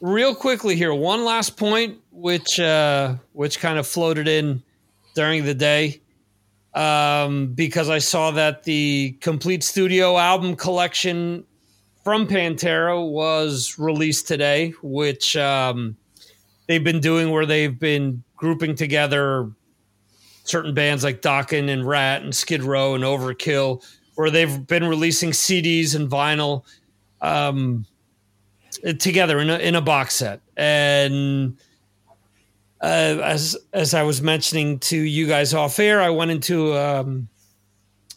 real quickly here, one last point, which uh, which kind of floated in during the day, um, because I saw that the complete studio album collection from Pantera was released today, which um, they've been doing where they've been grouping together certain bands like Dokken and Ratt and Skid Row and Overkill, where they've been releasing CDs and vinyl um, together in a, in a box set. And uh, as as I was mentioning to you guys off air, I went into um,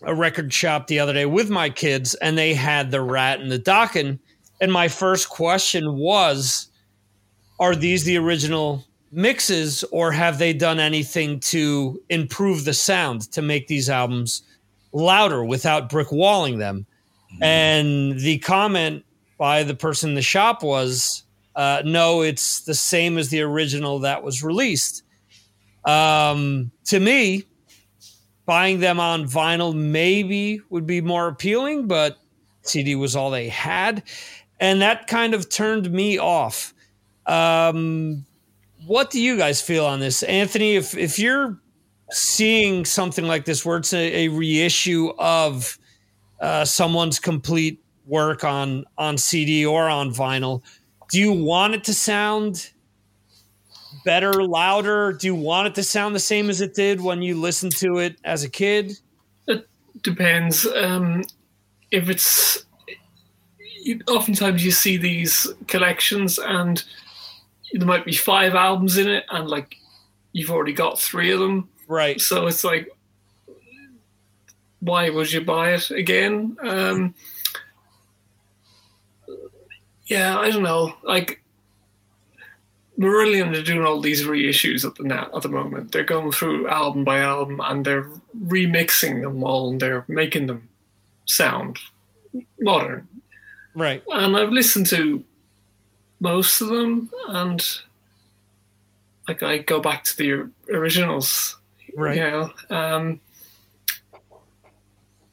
a record shop the other day with my kids, and they had the Ratt and the Dokken. And my first question was, "Are these the original mixes, or have they done anything to improve the sound to make these albums louder without brick walling them?" Mm-hmm. And the comment by the person in the shop was, uh, "No, it's the same as the original that was released." Um, to me, buying them on vinyl maybe would be more appealing, but CD was all they had. And that kind of turned me off. Um, what do you guys feel on this? Anthony, if, if you're seeing something like this where it's a, a reissue of uh, someone's complete work on, on CD or on vinyl, do you want it to sound better, louder? Do you want it to sound the same as it did when you listened to it as a kid? It depends. Um, if it's oftentimes you see these collections and there might be five albums in it, and like you've already got three of them, right? So it's like, why would you buy it again? Um, yeah, I don't know. Like Marillion are doing all these reissues at the at the moment. They're going through album by album and they're remixing them all and they're making them sound modern. Right. And I've listened to most of them and like I go back to the originals. Right. You know, um,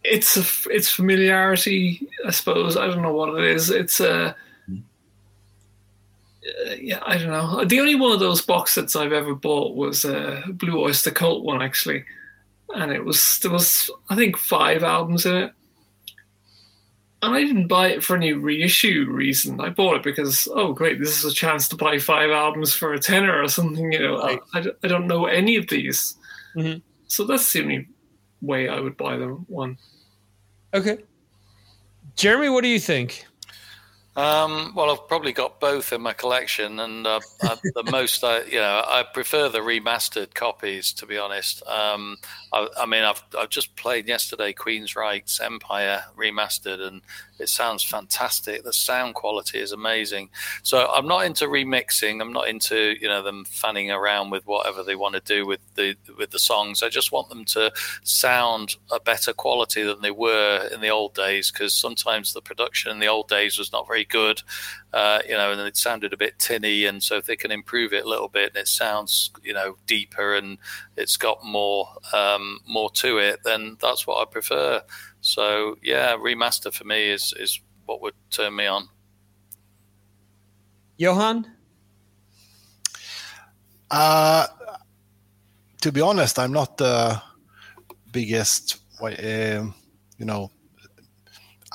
it's a, it's familiarity, I suppose. I don't know what it is. It's a uh, yeah, I don't know. The only one of those box sets I've ever bought was a Blue Oyster Cult one, actually, and it was there was I think five albums in it, and I didn't buy it for any reissue reason. I bought it because oh great, this is a chance to buy five albums for a tenner or something. You know, right. I, I, don't know any of these, mm-hmm. so that's the only way I would buy them one. Okay, Jeremy, what do you think? Um, well, I've probably got both in my collection, and uh, uh, the most, I, you know, I prefer the remastered copies. To be honest, um, I, I, mean, I've I've just played yesterday Queensrÿche Empire remastered, and it sounds fantastic. The sound quality is amazing. So I'm not into remixing. I'm not into you know them fanning around with whatever they want to do with the with the songs. I just want them to sound a better quality than they were in the old days because sometimes the production in the old days was not very good, uh, you know, and it sounded a bit tinny. And so if they can improve it a little bit and it sounds you know deeper and it's got more um, more to it, then that's what I prefer. So yeah, remaster for me is is what would turn me on. Johan, uh, to be honest, I'm not the biggest. Uh, you know,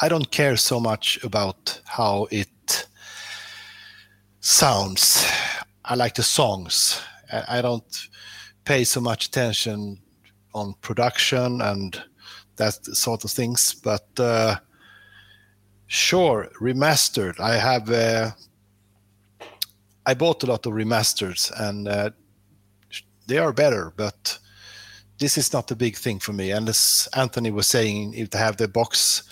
I don't care so much about how it sounds. I like the songs. I don't pay so much attention on production and that sort of things. But uh, sure, remastered. I have. Uh, I bought a lot of remasters, and uh, they are better. But this is not a big thing for me. And as Anthony was saying, if they have the box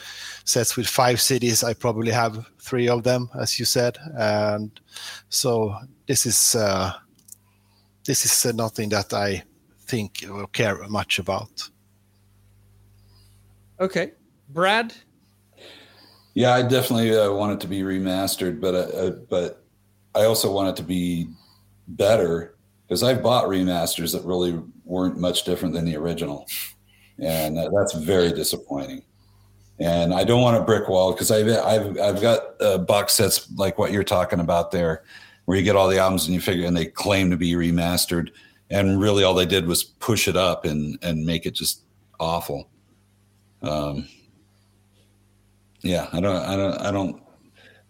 sets with five CDs. I probably have three of them, as you said. And so this is uh, this is uh, nothing that I think or care much about. Okay, Brad. Yeah, I definitely uh, want it to be remastered, but uh, uh but I also want it to be better because I've bought remasters that really weren't much different than the original, and uh, that's very disappointing. And I don't want a brick wall because I've I've I've got uh, box sets like what you're talking about there, where you get all the albums and you figure and they claim to be remastered, and really all they did was push it up and and make it just awful. Um, yeah, I don't, I don't, I don't.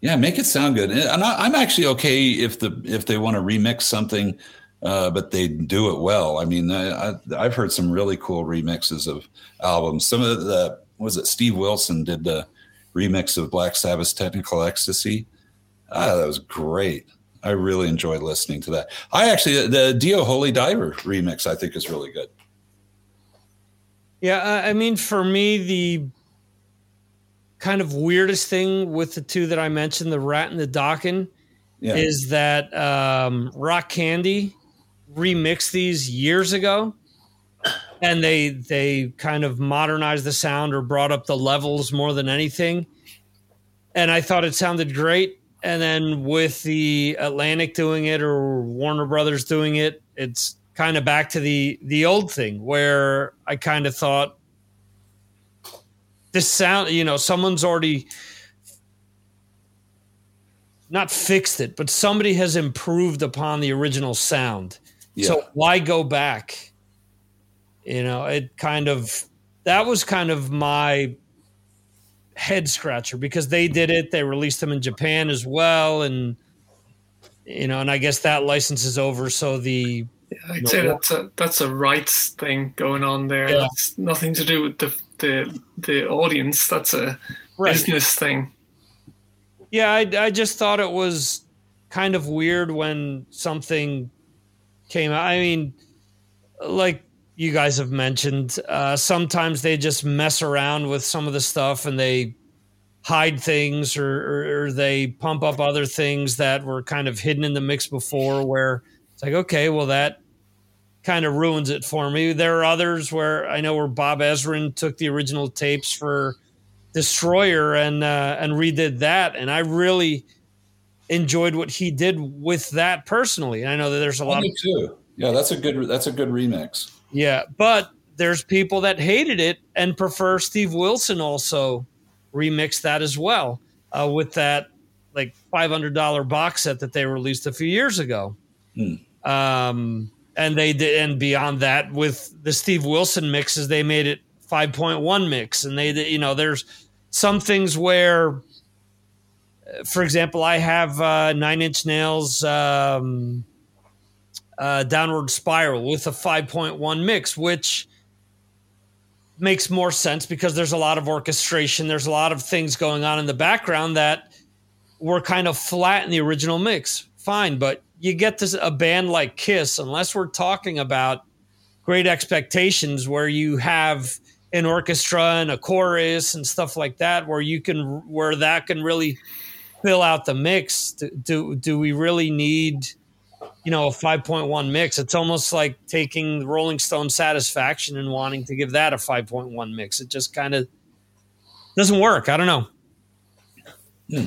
Yeah, make it sound good. And I, am actually okay if the if they want to remix something, uh, but they do it well. I mean, I, I, have heard some really cool remixes of albums. Some of the was it Steve Wilson did the remix of Black Sabbath's Technical Ecstasy. Ah, that was great. I really enjoyed listening to that. I actually the Dio Holy Diver remix I think is really good. Yeah, I mean, for me, the kind of weirdest thing with the two that I mentioned, the Ratt and the Dokken, yeah. is that um, Rock Candy remixed these years ago, and they they kind of modernized the sound or brought up the levels more than anything. And I thought it sounded great. And then with the Atlantic doing it or Warner Brothers doing it, it's kind of back to the the old thing where I kind of thought this sound, you know, someone's already not fixed it, but somebody has improved upon the original sound. Yeah. So why go back? You know, it kind of that was kind of my head scratcher because they did it. They released them in Japan as well, and you know, and I guess that license is over. So the yeah, I'd say that's a that's a rights thing going on there. Yeah. That's nothing to do with the the the audience. That's a right. business thing. Yeah, I I just thought it was kind of weird when something came out. I mean, like you guys have mentioned, uh, sometimes they just mess around with some of the stuff and they hide things or, or, or, they pump up other things that were kind of hidden in the mix before where it's like, okay, well, that kind of ruins it for me. There are others where I know where Bob Ezrin took the original tapes for Destroyer and uh, and redid that, and I really enjoyed what he did with that personally. And I know that there's a lot. Me of, too. Yeah, that's a good that's a good remix. Yeah, but there's people that hated it and prefer Steve Wilson also remix that as well uh, with that like five hundred dollar box set that they released a few years ago. Hmm. Um, and they did, and beyond that, with the Steve Wilson mixes, they made it 5.1 mix, and they, you know, there's some things where, for example, I have uh, Nine Inch Nails um, uh, Downward Spiral with a 5.1 mix, which makes more sense because there's a lot of orchestration, there's a lot of things going on in the background that were kind of flat in the original mix. Fine, but you get this a band like Kiss, unless we're talking about great expectations where you have an orchestra and a chorus and stuff like that, where you can where that can really fill out the mix. Do do, do we really need you know a 5.1 mix? It's almost like taking Rolling Stone Satisfaction and wanting to give that a 5.1 mix. It just kind of doesn't work. I don't know. Hmm.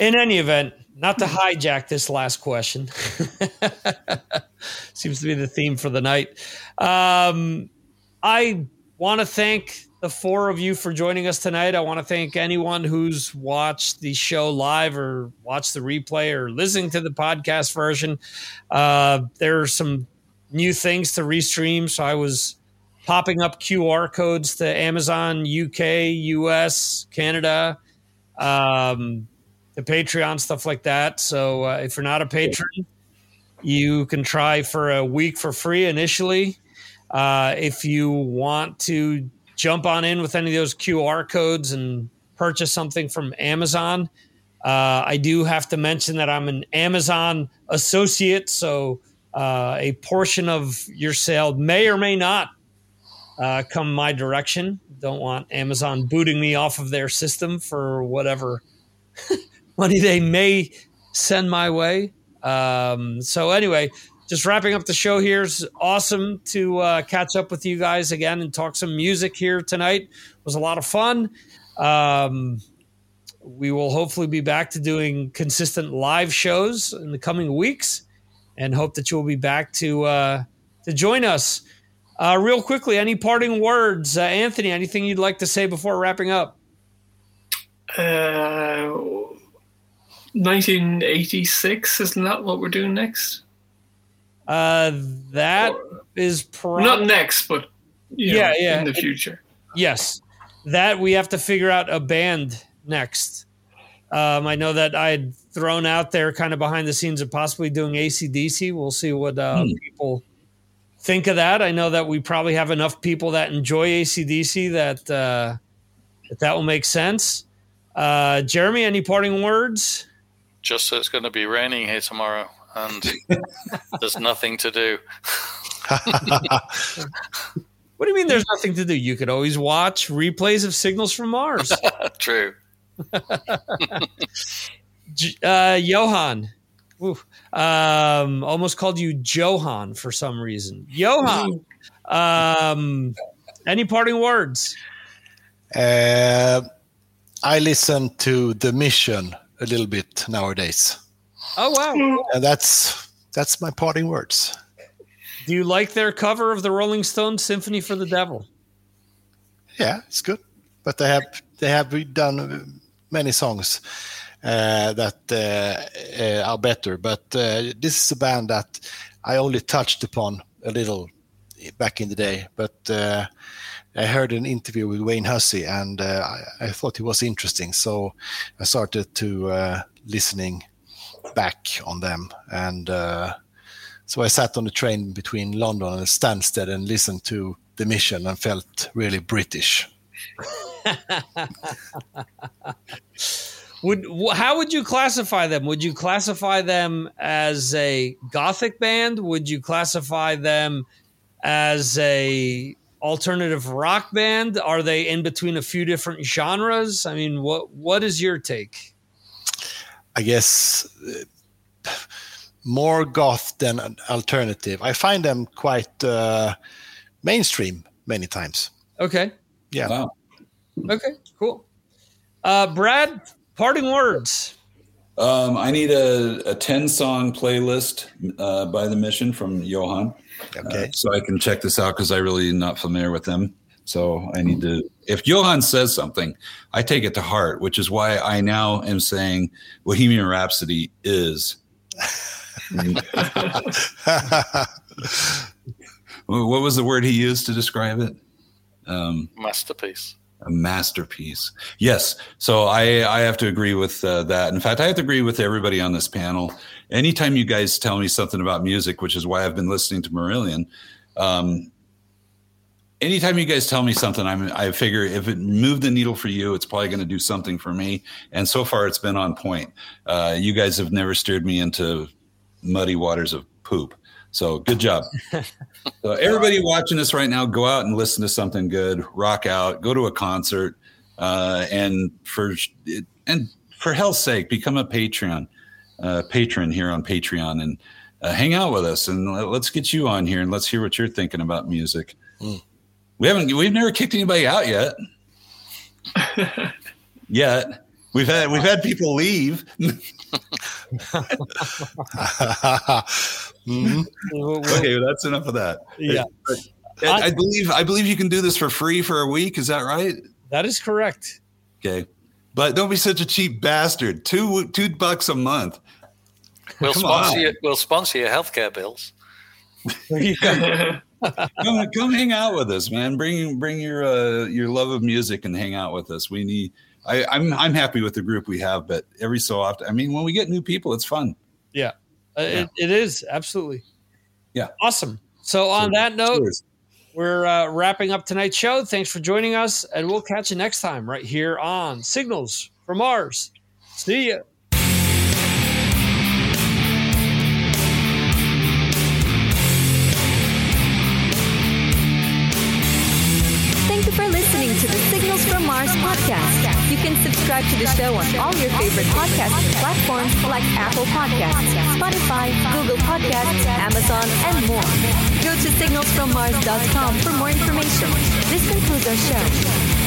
In any event, not to hijack this last question. Seems to be the theme for the night. Um, I want to thank the four of you for joining us tonight. I want to thank anyone who's watched the show live or watched the replay or listening to the podcast version. Uh, there are some new things to restream, so I was popping up QR codes to Amazon UK, US, Canada. Um, the Patreon stuff like that. So uh, if you're not a patron, you can try for a week for free initially. Uh, if you want to jump on in with any of those QR codes and purchase something from Amazon, uh, I do have to mention that I'm an Amazon associate, so uh, a portion of your sale may or may not uh, come my direction. Don't want Amazon booting me off of their system for whatever money they may send my way. Um, so anyway, just wrapping up the show here. It's awesome to uh, catch up with you guys again and talk some music here tonight. It was a lot of fun. Um, we will hopefully be back to doing consistent live shows in the coming weeks, and hope that you will be back to uh, to join us. Uh, real quickly, any parting words, uh, Anthony? Anything you'd like to say before wrapping up? Uh, 1986, isn't that what we're doing next? Uh, that or, is probably not next, but yeah, know, yeah, in the it, future. Yes, that we have to figure out a band next. Um, I know that I had thrown out there kind of behind the scenes of possibly doing ACDC. We'll see what uh, hmm. people think of that. I know that we probably have enough people that enjoy ACDC that uh, that that will make sense. Uh, Jeremy, any parting words? just so it's going to be raining here tomorrow, and there's nothing to do. What do you mean there's nothing to do? You could always watch replays of Signals from Mars. True. Uh, Johan. Woo. Um, almost called you Johan for some reason. Johan. Um, any parting words? Uh, I listen to The Mission a little bit nowadays, Oh wow. and that's that's my parting words. Do you like their cover of the Rolling Stones Sympathy for the Devil? Yeah, it's good, but they have they have done many songs uh, that uh, uh, are better. But uh, this is a band that I only touched upon a little back in the day. But uh, I heard an interview with Wayne Hussey, and uh, I, I thought it was interesting. So I started to uh, listening back on them, and uh, so I sat on the train between London and Stansted and listened to the Mission and felt really British. Would how would you classify them? Would you classify them as a gothic band? Would you classify them as a alternative rock band? Are they in between a few different genres? I mean, what what is your take? I guess uh, more goth than an alternative. I find them quite uh, mainstream many times. Okay. Yeah. Wow. Okay. Cool. Uh, Brad, parting words. Um, I need a, a 10 song playlist uh, by the mission from Johan. Okay. Uh, so I can check this out because I really am not familiar with them. So I need to, if Johan says something, I take it to heart, which is why I now am saying Bohemian Rhapsody is. what was the word he used to describe it? Um, Masterpiece. a masterpiece. Yes. So I, I have to agree with uh, that. In fact, I have to agree with everybody on this panel. Anytime you guys tell me something about music, which is why I've been listening to Marillion, um, anytime you guys tell me something, I'm, I figure if it moved the needle for you, it's probably going to do something for me. And so far, it's been on point. Uh, you guys have never steered me into muddy waters of poop. So good job. so everybody watching this right now, go out and listen to something good, rock out, go to a concert, uh, and for and for hell's sake, become a Patreon uh, patron here on Patreon and uh, hang out with us and let- let's get you on here and let's hear what you're thinking about music. Mm. We haven't we've never kicked anybody out yet. yet. We've had we've had people leave. Mhm. okay, that's enough of that. Yeah, I, I believe I believe you can do this for free for a week. Is that right? that is correct. Okay, but don't be such a cheap bastard. Two two bucks a month. We'll Come sponsor on. you. We'll sponsor your healthcare bills. There you go. Come, come hang out with us, man. Bring bring your uh, your love of music and hang out with us. We need. I, I'm I'm happy with the group we have, but every so often, I mean, when we get new people, it's fun. Yeah, It, it is absolutely. Yeah. Awesome. So on that note, Cheers. we're uh, wrapping up tonight's show. Thanks for joining us, and we'll catch you next time right here on Signals from Mars. See ya. Subscribe to the show on all your favorite podcast platforms like Apple Podcasts, Spotify, Google Podcasts, Amazon, and more. Go to signalsfrommars.com for more information. This concludes our show.